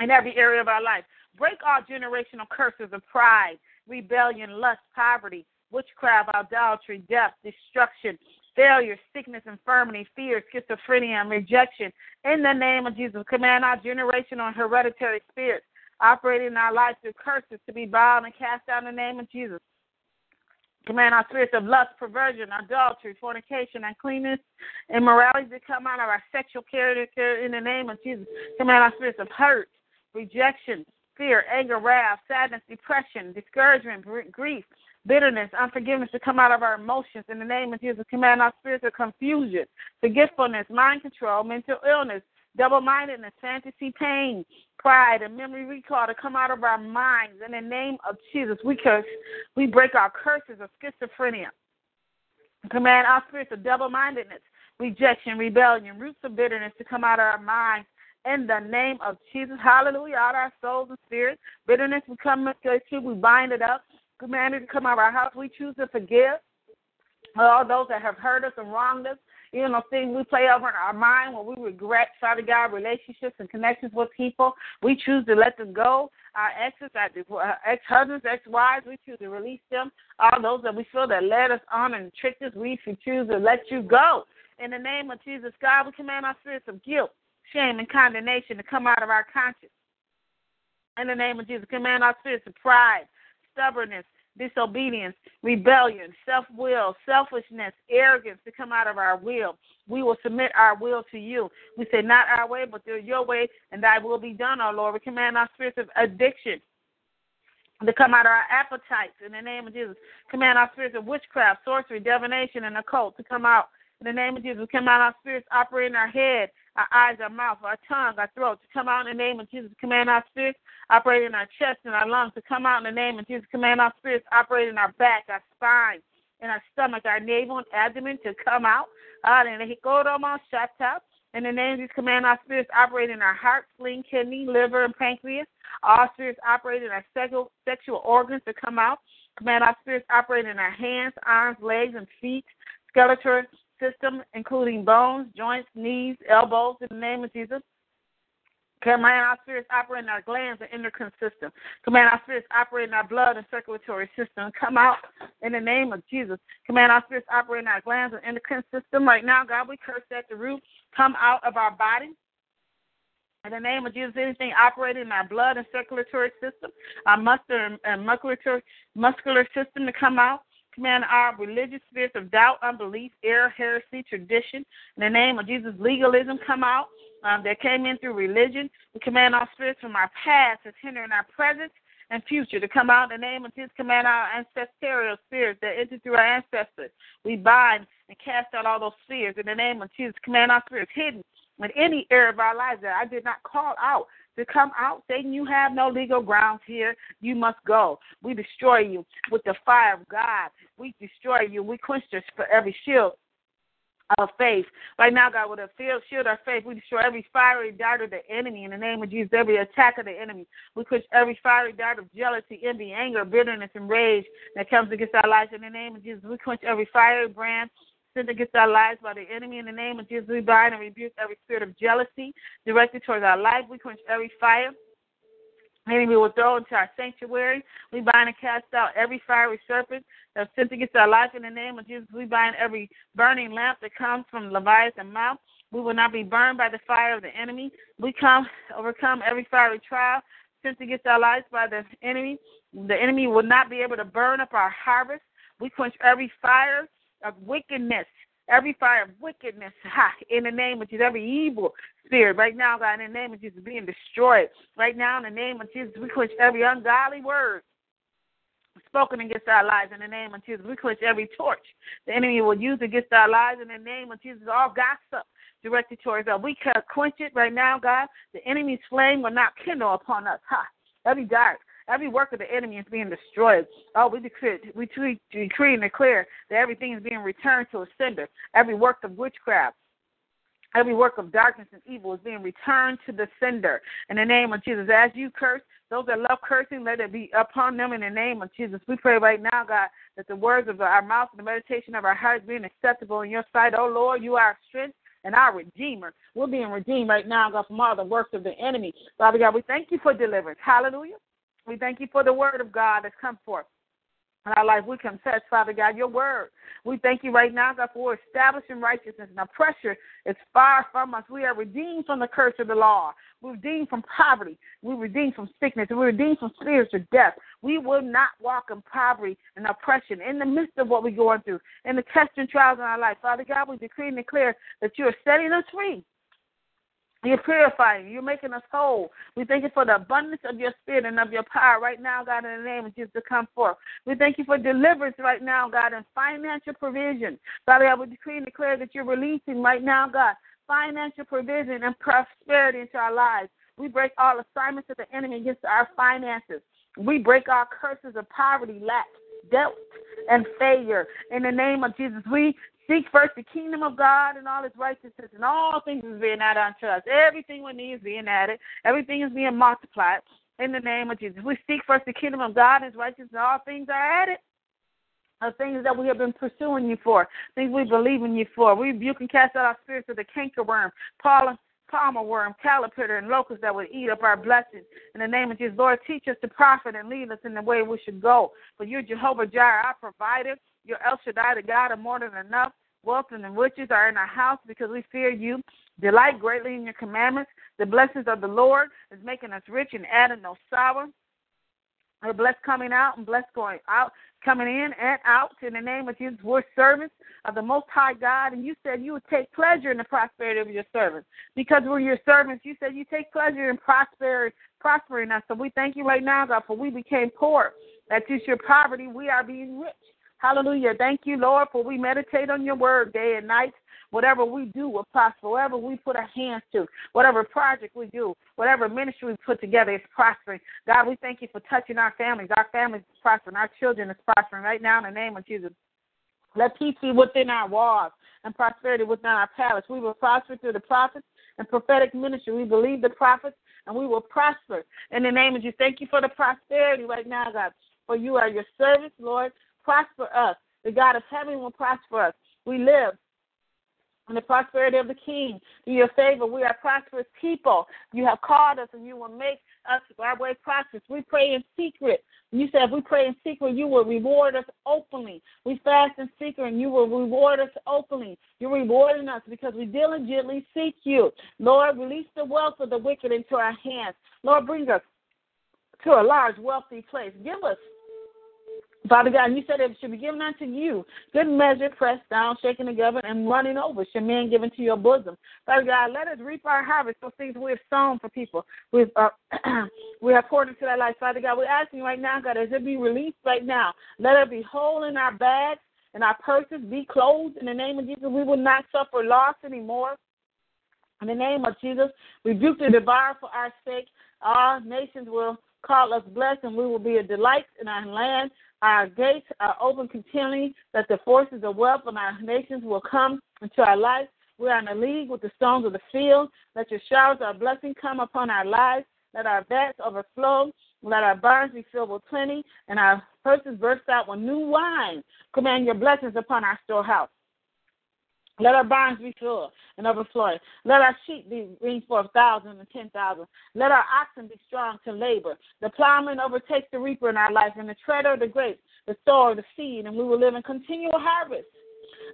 in every area of our life. Break all generational curses of pride rebellion, lust, poverty, witchcraft, idolatry, death, destruction, failure, sickness, infirmity, fear, schizophrenia, and rejection. In the name of Jesus, command our generation on hereditary spirits operating in our lives through curses to be bound and cast out in the name of Jesus. Command our spirits of lust, perversion, adultery, fornication, uncleanness, immorality to come out of our sexual character in the name of Jesus. Command our spirits of hurt, rejection, fear, anger, wrath, sadness, depression, discouragement, grief, bitterness, unforgiveness to come out of our emotions in the name of Jesus. Command our spirits of confusion, forgetfulness, mind control, mental illness, double mindedness, fantasy, pain, pride, and memory recall to come out of our minds in the name of Jesus. We curse, we break our curses of schizophrenia. Command our spirits of double mindedness, rejection, rebellion, roots of bitterness to come out of our minds in the name of Jesus. Hallelujah. Out our souls and spirits. Bitterness, we come against you. We bind it up. Commanded to come out of our house. We choose to forgive all those that have hurt us and wronged us. You know, things we play over in our mind when we regret, Father God, relationships and connections with people. We choose to let them go. Our exes, our ex husbands, ex wives, we choose to release them. All those that we feel that led us on and tricked us, we choose to let you go. In the name of Jesus, God, we command our spirits of guilt shame, and condemnation to come out of our conscience. In the name of Jesus, command our spirits of pride, stubbornness, disobedience, rebellion, self will, selfishness, arrogance to come out of our will. We will submit our will to you. We say, Not our way, but your way, and thy will be done, our Lord. We command our spirits of addiction to come out of our appetites in the name of Jesus. Command our spirits of witchcraft, sorcery, divination, and occult to come out in the name of Jesus. We command our spirits operate in our head, our eyes, our mouth, our tongue, our throat to come out in the name of Jesus. Command our spirits operate in our chest and our lungs to come out in the name of Jesus. Command our spirits operate in our back, our spine, in our stomach, our navel and abdomen to come out. In the name of Jesus, command our spirits operate in our heart, spleen, kidney, liver, and pancreas. All spirits operate in our sexual, sexual organs to come out. Command our spirits operate in our hands, arms, legs, and feet, skeletal system, including bones, joints, knees, elbows, in the name of Jesus. Command our spirits operate in our glands and endocrine system. Command our spirits operate in our blood and circulatory system. Come out in the name of Jesus. Command our spirits operate in our glands and endocrine system. Right now, God, we curse at the root come out of our body. In the name of Jesus, anything operating in our blood and circulatory system, our muscular and muscular, muscular system to come out. Command our religious spirits of doubt, unbelief, error, heresy, tradition. In the name of Jesus, legalism come out um, that came in through religion. We command our spirits from our past that's hindering our present and future to come out in the name of Jesus. Command our ancestral spirits that entered through our ancestors. We bind and cast out all those fears in the name of Jesus. Command our spirits hidden in any area of our lives that I did not call out to come out. Satan, you have no legal grounds here. You must go. We destroy you with the fire of God. We destroy you. We quench for every shield of faith. Right now, God, with a shield of faith, we destroy every fiery dart of the enemy in the name of Jesus, every attack of the enemy. We quench every fiery dart of jealousy, envy, anger, bitterness, and rage that comes against our lives in the name of Jesus. We quench every fiery brand sent against our lives by the enemy in the name of Jesus. We bind and rebuke every spirit of jealousy directed towards our life. We quench every fire enemy will throw into our sanctuary. We bind and cast out every fiery serpent that's sent against our life in the name of Jesus. We bind every burning lamp that comes from Leviathan's mouth. We will not be burned by the fire of the enemy. We come overcome every fiery trial sent against our lives by the enemy. The enemy will not be able to burn up our harvest. We quench every fire of wickedness every fire of wickedness [LAUGHS] ha, in the name of Jesus, every evil spirit right now, God, in the name of Jesus, being destroyed. Right now, in the name of Jesus, we quench every ungodly word spoken against our lives in the name of Jesus. We quench every torch the enemy will use against our lives in the name of Jesus. All gossip directed towards us. We can quench it right now, God. The enemy's flame will not kindle upon us. Ha! Every dark Every work of the enemy is being destroyed. Oh, we decree, we decree and declare that everything is being returned to a sender. Every work of witchcraft, every work of darkness and evil is being returned to the sender. In the name of Jesus, as you curse, those that love cursing, let it be upon them in the name of Jesus. We pray right now, God, that the words of our mouth and the meditation of our hearts being acceptable in your sight. Oh, Lord, you are strength and our Redeemer. We're being redeemed right now, God, from all the works of the enemy. Father God, we thank you for deliverance. Hallelujah. We thank you for the word of God that's come forth in our life. We confess, Father God, your word. We thank you right now, God, for establishing righteousness. Now, pressure is far from us. We are redeemed from the curse of the law. We're redeemed from poverty. We're redeemed from sickness. We're redeemed from spiritual death. We will not walk in poverty and oppression in the midst of what we're going through, in the tests and trials in our life. Father God, we decree and declare that you are setting us free you're purifying. You're making us whole. We thank you for the abundance of your spirit and of your power right now, God, in the name of Jesus to come forth. We thank you for deliverance right now, God, and financial provision. Father, I would decree and declare that you're releasing right now, God, financial provision and prosperity into our lives. We break all assignments of the enemy against our finances. We break all curses of poverty, lack, debt, and failure. In the name of Jesus, we Seek first the kingdom of God and all his righteousness, and all things is being added unto us. Everything we need is being added. Everything is being multiplied in the name of Jesus. We seek first the kingdom of God and its righteousness, and all things are added. The things that we have been pursuing you for, things we believe in you for. We rebuke and cast out our spirits of the cankerworm, pollen, palmer worm, caterpillar, and locust that would eat up our blessings. In the name of Jesus, Lord, teach us to profit and lead us in the way we should go. For you're Jehovah Jireh, our provider. You're El Shaddai, the God of more than enough. Wealth and riches are in our house because we fear you. Delight greatly in your commandments. The blessings of the Lord is making us rich and adding no sorrow. We're blessed coming out and blessed going out, coming in and out. In the name of Jesus, we're servants of the Most High God, and you said you would take pleasure in the prosperity of your servants. Because we're your servants, you said you take pleasure in prosperity, prospering us. So we thank you right now, God, for we became poor. That is your poverty, we are being rich. Hallelujah. Thank you, Lord, for we meditate on your word day and night. Whatever we do will prosper. Whatever we put our hands to, whatever project we do, whatever ministry we put together is prospering. God, we thank you for touching our families. Our families is prospering. Our children is prospering right now in the name of Jesus. Let peace be within our walls and prosperity within our palace. We will prosper through the prophets and prophetic ministry. We believe the prophets and we will prosper in the name of Jesus. Thank you for the prosperity right now, God. For you are your servants, Lord prosper us. The God of heaven will prosper us. We live and the prosperity of the King. In your favor, we are prosperous people. You have called us, and you will make us our way prosperous. We pray in secret. You said if we pray in secret, you will reward us openly. We fast in secret, and you will reward us openly. You're rewarding us because we diligently seek you. Lord, release the wealth of the wicked into our hands. Lord, bring us to a large, wealthy place. Give us Father God, you said it should be given unto you. Good measure, pressed down, shaken together, and running over. Should men given to your bosom. Father God, let us reap our harvest for things we have sown for people. We've uh, [CLEARS THROAT] we have poured into their life. Father God, we're asking right now, God, as it be released right now, let it be whole in our bags and our purses, be closed in the name of Jesus. We will not suffer loss anymore. In the name of Jesus, rebuke the devourer for our sake. Our nations will call us blessed, and we will be a delight in our land. Our gates are open continually, that the forces of wealth in our nations will come into our lives. We are in a league with the stones of the field. Let your showers of blessing come upon our lives. Let our vats overflow. Let our barns be filled with plenty, and our purses burst out with new wine. Command your blessings upon our storehouse. Let our barns be full and overflowing. Let our sheep be bring forth thousands and ten thousand. Let our oxen be strong to labor. The plowman overtakes the reaper in our life, and the treader of the grapes, the sower of the seed, and we will live in continual harvest.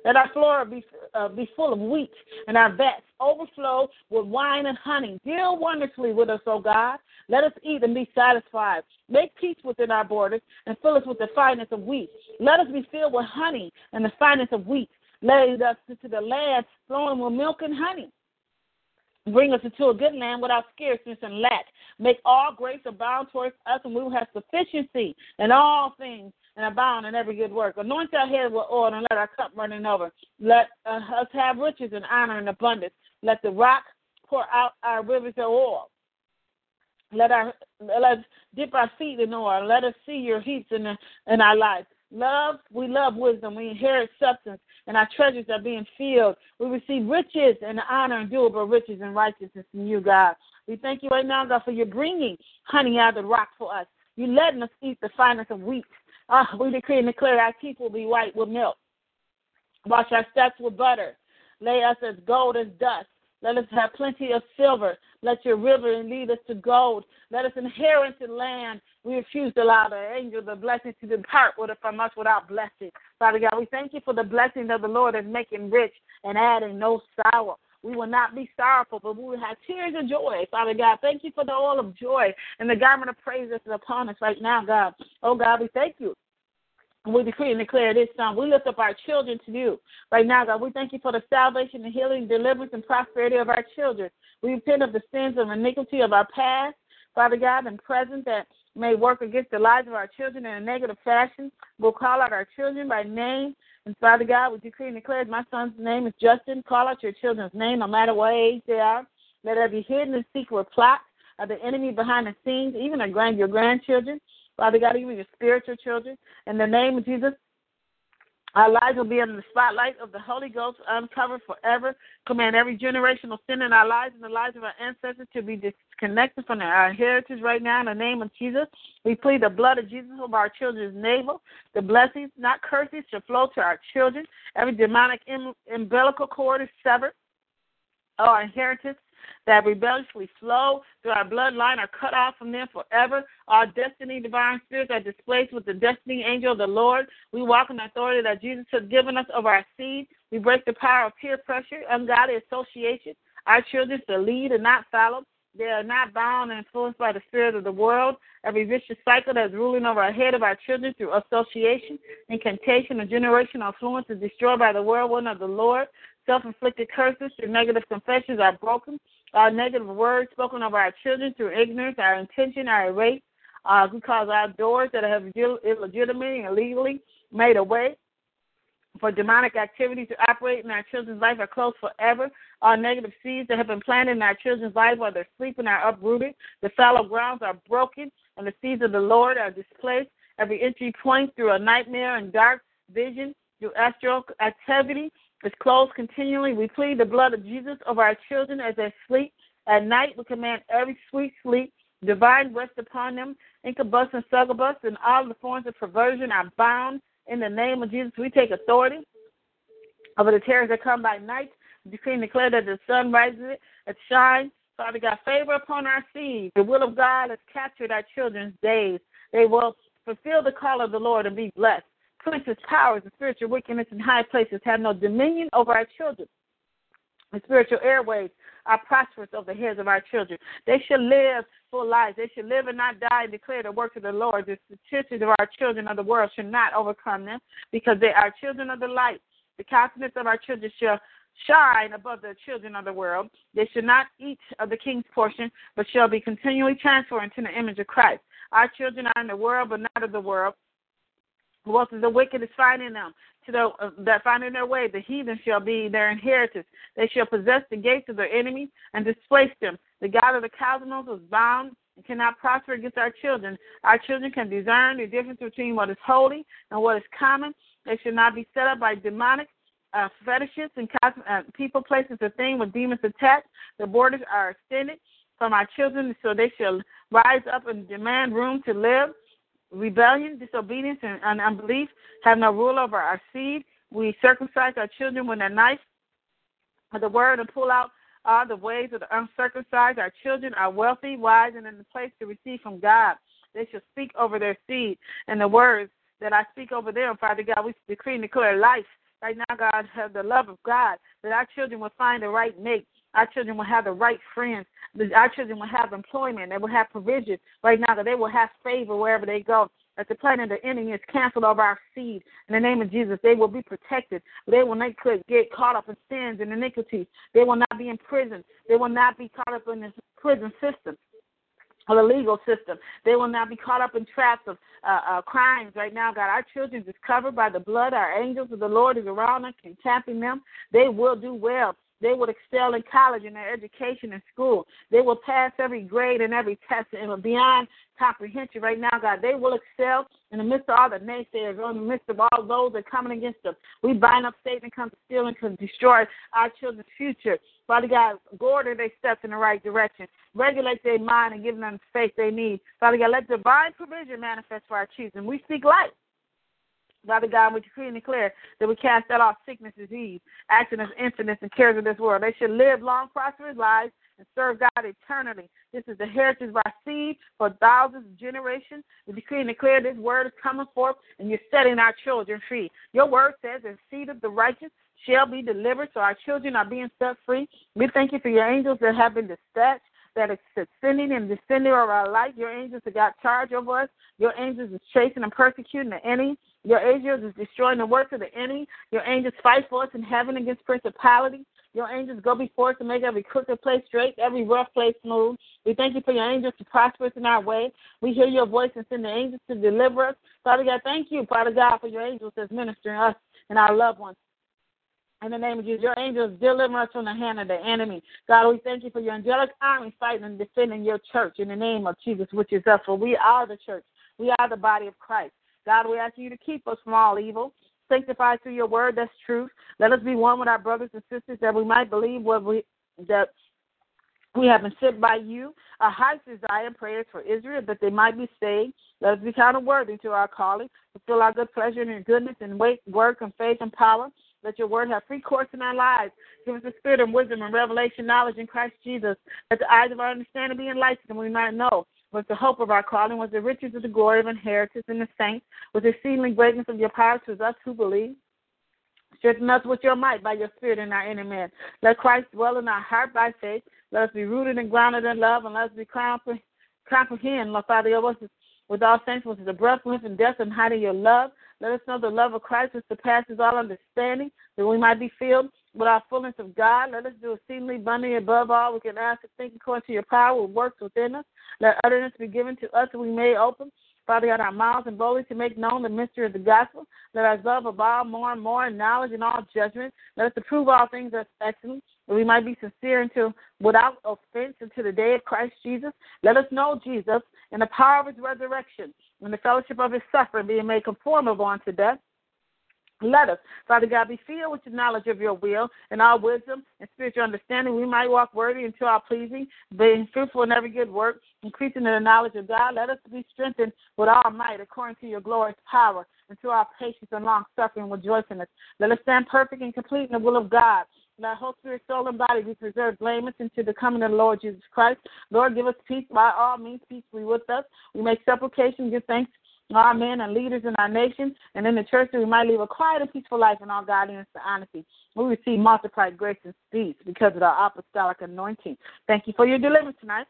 Let our floor be, uh, be full of wheat, and our vats overflow with wine and honey. Deal wonderfully with us, O God. Let us eat and be satisfied. Make peace within our borders, and fill us with the fineness of wheat. Let us be filled with honey and the fineness of wheat laid us into the land flowing with milk and honey. Bring us into a good land without scarceness and lack. Make all grace abound towards us, and we will have sufficiency in all things and abound in every good work. Anoint our head with oil and let our cup running over. Let uh, us have riches and honor and abundance. Let the rock pour out our rivers of oil. Let our let us dip our feet in oil. Let us see your heaps in the, in our lives. Love, we love wisdom. We inherit substance, and our treasures are being filled. We receive riches and honor and durable riches and righteousness from you, God. We thank you right now, God, for your bringing honey out of the rock for us. You letting us eat the finest of wheat. Uh, we decree and declare our teeth will be white with milk. Wash our steps with butter. Lay us as gold as dust. Let us have plenty of silver. Let your river lead us to gold. Let us inherit the land. We refuse to allow the angel the blessing to depart from us without blessing. Father God, we thank you for the blessing of the Lord is making rich and adding no sorrow. We will not be sorrowful, but we will have tears of joy. Father God, thank you for the oil of joy and the garment of praise that's upon us right now, God. Oh God, we thank you we decree and declare this song. We lift up our children to you. Right now, God, we thank you for the salvation, the healing, deliverance, and prosperity of our children. We repent of the sins and iniquity of our past, Father God, and present that may work against the lives of our children in a negative fashion. We'll call out our children by name. And Father God, we decree and declare my son's name is Justin. Call out your children's name, no matter what age they are. Let every hidden and secret plot of the enemy behind the scenes, even your grandchildren, Father God, even your spiritual children. In the name of Jesus, our lives will be in the spotlight of the Holy Ghost, uncovered forever. Command every generational sin in our lives and the lives of our ancestors to be disconnected from our heritage right now in the name of Jesus. We plead the blood of Jesus over our children's navel. The blessings, not curses, shall flow to our children. Every demonic umbilical cord is severed. Oh, our inheritance that rebelliously flow through our bloodline are cut off from them forever. Our destiny, divine spirits are displaced with the destiny angel of the Lord. We walk in the authority that Jesus has given us over our seed. We break the power of peer pressure, ungodly association. Our children to lead and not follow. They are not bound and influenced by the spirit of the world. Every vicious cycle that is ruling over our head of our children through association, incantation, and generational influence is destroyed by the whirlwind of the Lord. Self inflicted curses through negative confessions are broken. Our negative words spoken of our children through ignorance, our intention, our erase, uh, because our doors that have illegitimately and illegally made a way for demonic activity to operate in our children's life are closed forever. Our negative seeds that have been planted in our children's life while they're sleeping are uprooted. The fallow grounds are broken, and the seeds of the Lord are displaced. Every entry point through a nightmare and dark vision, through astral activity, is closed continually. We plead the blood of Jesus over our children as they sleep. At night, we command every sweet sleep, divine rest upon them. Incubus and succubus and all the forms of perversion are bound in the name of Jesus. We take authority over the terrors that come by night. Decree and declare that the sun rises, it shines. Father God, favor upon our seed. The will of God has captured our children's days. They will fulfill the call of the Lord and be blessed. Princes, powers, and spiritual wickedness in high places have no dominion over our children. The spiritual airways are prosperous over the heads of our children. They shall live full lives. They shall live and not die and declare the works of the Lord. The statistics of our children of the world shall not overcome them because they are children of the light. The countenance of our children shall shine above the children of the world. They shall not eat of the king's portion, but shall be continually transferred into the image of Christ. Our children are in the world, but not of the world. Is the wicked is finding them to the uh, that finding their way. The heathen shall be their inheritance. They shall possess the gates of their enemies and displace them. The God of the cosmos is bound and cannot prosper against our children. Our children can discern the difference between what is holy and what is common. They should not be set up by demonic uh, fetishes and cosmic, uh, people, places, or things with demons attached. The borders are extended from our children, so they shall rise up and demand room to live. Rebellion, disobedience, and, and unbelief have no rule over our seed. We circumcise our children with a knife of the word and pull out all the ways of the uncircumcised. Our children are wealthy, wise, and in the place to receive from God. They shall speak over their seed and the words that I speak over them, Father God. We decree and declare life. Right now, God, the love of God, that our children will find the right mate. Our children will have the right friends. Our children will have employment. They will have provision right now, that they will have favor wherever they go. That the plan of the enemy is canceled over our seed. In the name of Jesus, they will be protected. They will not get caught up in sins and iniquities. They will not be in prison. They will not be caught up in this prison system or the legal system. They will not be caught up in traps of uh, uh, crimes right now, God. Our children is covered by the blood. Our angels of the Lord is around us, tapping them. They will do well. They will excel in college in their education and school. They will pass every grade and every test and beyond comprehension right now, God. They will excel in the midst of all the naysayers, in the midst of all those that are coming against them. We bind up Satan and come to steal and to destroy our children's future. Father God, order their steps in the right direction. Regulate their mind and give them the faith they need. Father God, let divine provision manifest for our children. We speak life. Father God, we decree and declare that we cast out all sickness, disease, accidents, incidents, and cares of this world. They should live long, prosperous lives and serve God eternally. This is the heritage of our seed for thousands of generations. We decree and declare this word is coming forth, and you're setting our children free. Your word says, the seed of the righteous shall be delivered, so our children are being set free. We thank you for your angels that have been dispatched that is ascending and descending over our life. Your angels have got charge over us. Your angels is chasing and persecuting the enemy. Your angels is destroying the works of the enemy. Your angels fight for us in heaven against principalities. Your angels go before us to make every crooked place straight, every rough place smooth. We thank you for your angels to prosper us in our way. We hear your voice and send the angels to deliver us. Father God, thank you, Father God, for your angels that's ministering us and our loved ones. In the name of Jesus, your angels deliver us from the hand of the enemy. God, we thank you for your angelic army fighting and defending your church in the name of Jesus, which is us. For we are the church. We are the body of Christ. God, we ask you to keep us from all evil. Sanctify through your word, that's truth. Let us be one with our brothers and sisters that we might believe what we that we have been sent by you. Our highest desire and prayers for Israel that they might be saved. Let us be counted worthy to our calling. Fulfill our good pleasure and your goodness and wait, work and faith and power. Let your word have free course in our lives. Give us the spirit of wisdom and revelation, knowledge in Christ Jesus. Let the eyes of our understanding be enlightened and we might know was the hope of our calling, was the riches of the glory of inheritance in the saints, was the exceeding greatness of your power to us who believe. Strengthen us with your might by your spirit in our inner man. Let Christ dwell in our heart by faith. Let us be rooted and grounded in love, and let us be crowned comprehend, Lord Father, of us with all is the breath, length, and depth and height of your love. Let us know the love of Christ which surpasses all understanding, that we might be filled with our fullness of God. Let us do exceedingly abundantly above all we can ask and think according to your power which works within us. Let utterance be given to us that we may open, Father God, our mouths and boldly to make known the mystery of the gospel. Let us love above more and more in knowledge and all judgment. Let us approve all things as excellent, that we might be sincere until without offense until the day of Christ Jesus. Let us know Jesus and the power of his resurrection and the fellowship of his suffering, being made conformable unto death let us, Father God, be filled with the knowledge of your will and our wisdom and spiritual understanding. We might walk worthy into our pleasing, being fruitful in every good work, increasing in the knowledge of God. Let us be strengthened with all might according to your glorious power and to our patience and long suffering with joyfulness. Let us stand perfect and complete in the will of God Let whole spirit, soul, and body be preserved blameless until the coming of the Lord Jesus Christ. Lord, give us peace by all means. Peace be with us. We make supplication, give thanks our men and leaders in our nation and in the church that we might live a quiet and peaceful life in all godliness and honesty. We receive multiplied grace and speed because of our apostolic anointing. Thank you for your deliverance tonight.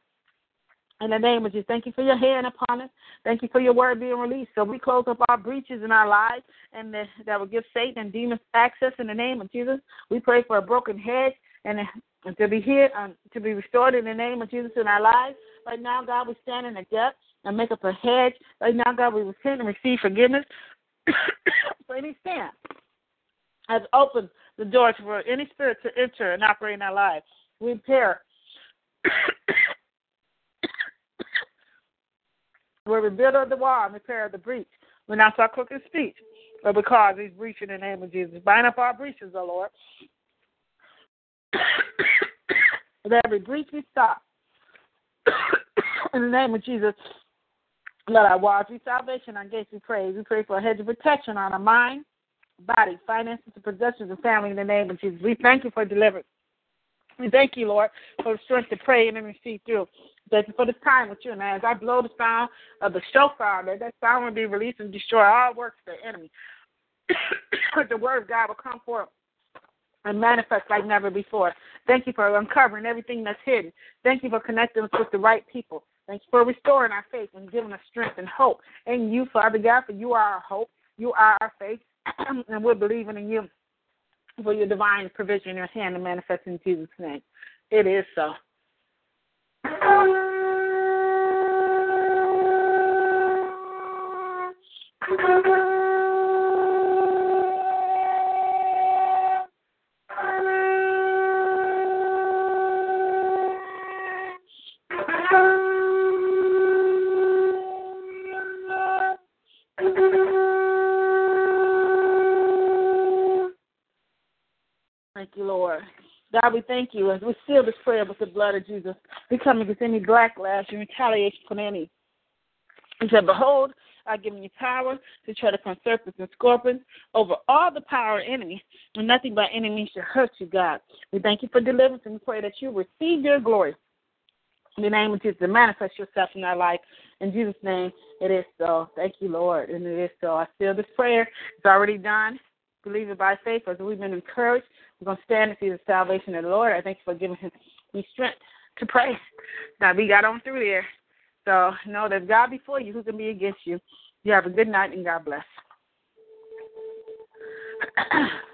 In the name of Jesus, thank you for your hand upon us. Thank you for your word being released. So we close up our breaches in our lives and the, that will give Satan and demons access in the name of Jesus. We pray for a broken hedge and, to be here, um, to be restored in the name of Jesus in our lives. Right now, God, we stand in the gap and make up a hedge. Right now, God, we repent and receive forgiveness [COUGHS] for any sin. Has opened the doors for any spirit to enter and operate in our lives. We repair [COUGHS] we rebuild the wall and repair the breach. We not our crooked speech, but because he's breaching in the name of Jesus. Bind up our breaches, O Lord. [COUGHS] Let every breach be stopped. In the name of Jesus, let our walls be salvation, our gates be praise. We pray for a hedge of protection on our mind, body, finances, and possessions, and family in the name of Jesus. We thank you for deliverance. We thank you, Lord, for the strength to pray and intercede through. Thank you for this time with you. And as I blow the sound of the shofar, that that sound will be released and destroy all works of the enemy. [COUGHS] the word of God will come forth and manifest like never before. Thank you for uncovering everything that's hidden. Thank you for connecting us with the right people. Thank you for restoring our faith and giving us strength and hope. And you, Father God, for you are our hope. You are our faith. [CLEARS THROAT] and we're believing in you for your divine provision in your hand to manifest in Jesus' name. It is so. [LAUGHS] God, we thank you as we seal this prayer with the blood of Jesus. We come against any backlash and retaliation from any. He said, Behold, I've given you power to tread upon serpents and scorpions over all the power of enemy, and nothing by any means shall hurt you, God. We thank you for deliverance and we pray that you receive your glory. In the name of Jesus, to manifest yourself in our life. In Jesus' name, it is so. Thank you, Lord. And it is so. I seal this prayer. It's already done. Believe it by faith as we've been encouraged. We're going to stand and see the salvation of the Lord. I thank you for giving me strength to pray. Now, we got on through there. So know that God before you, who can be against you? You have a good night and God bless. [CLEARS THROAT]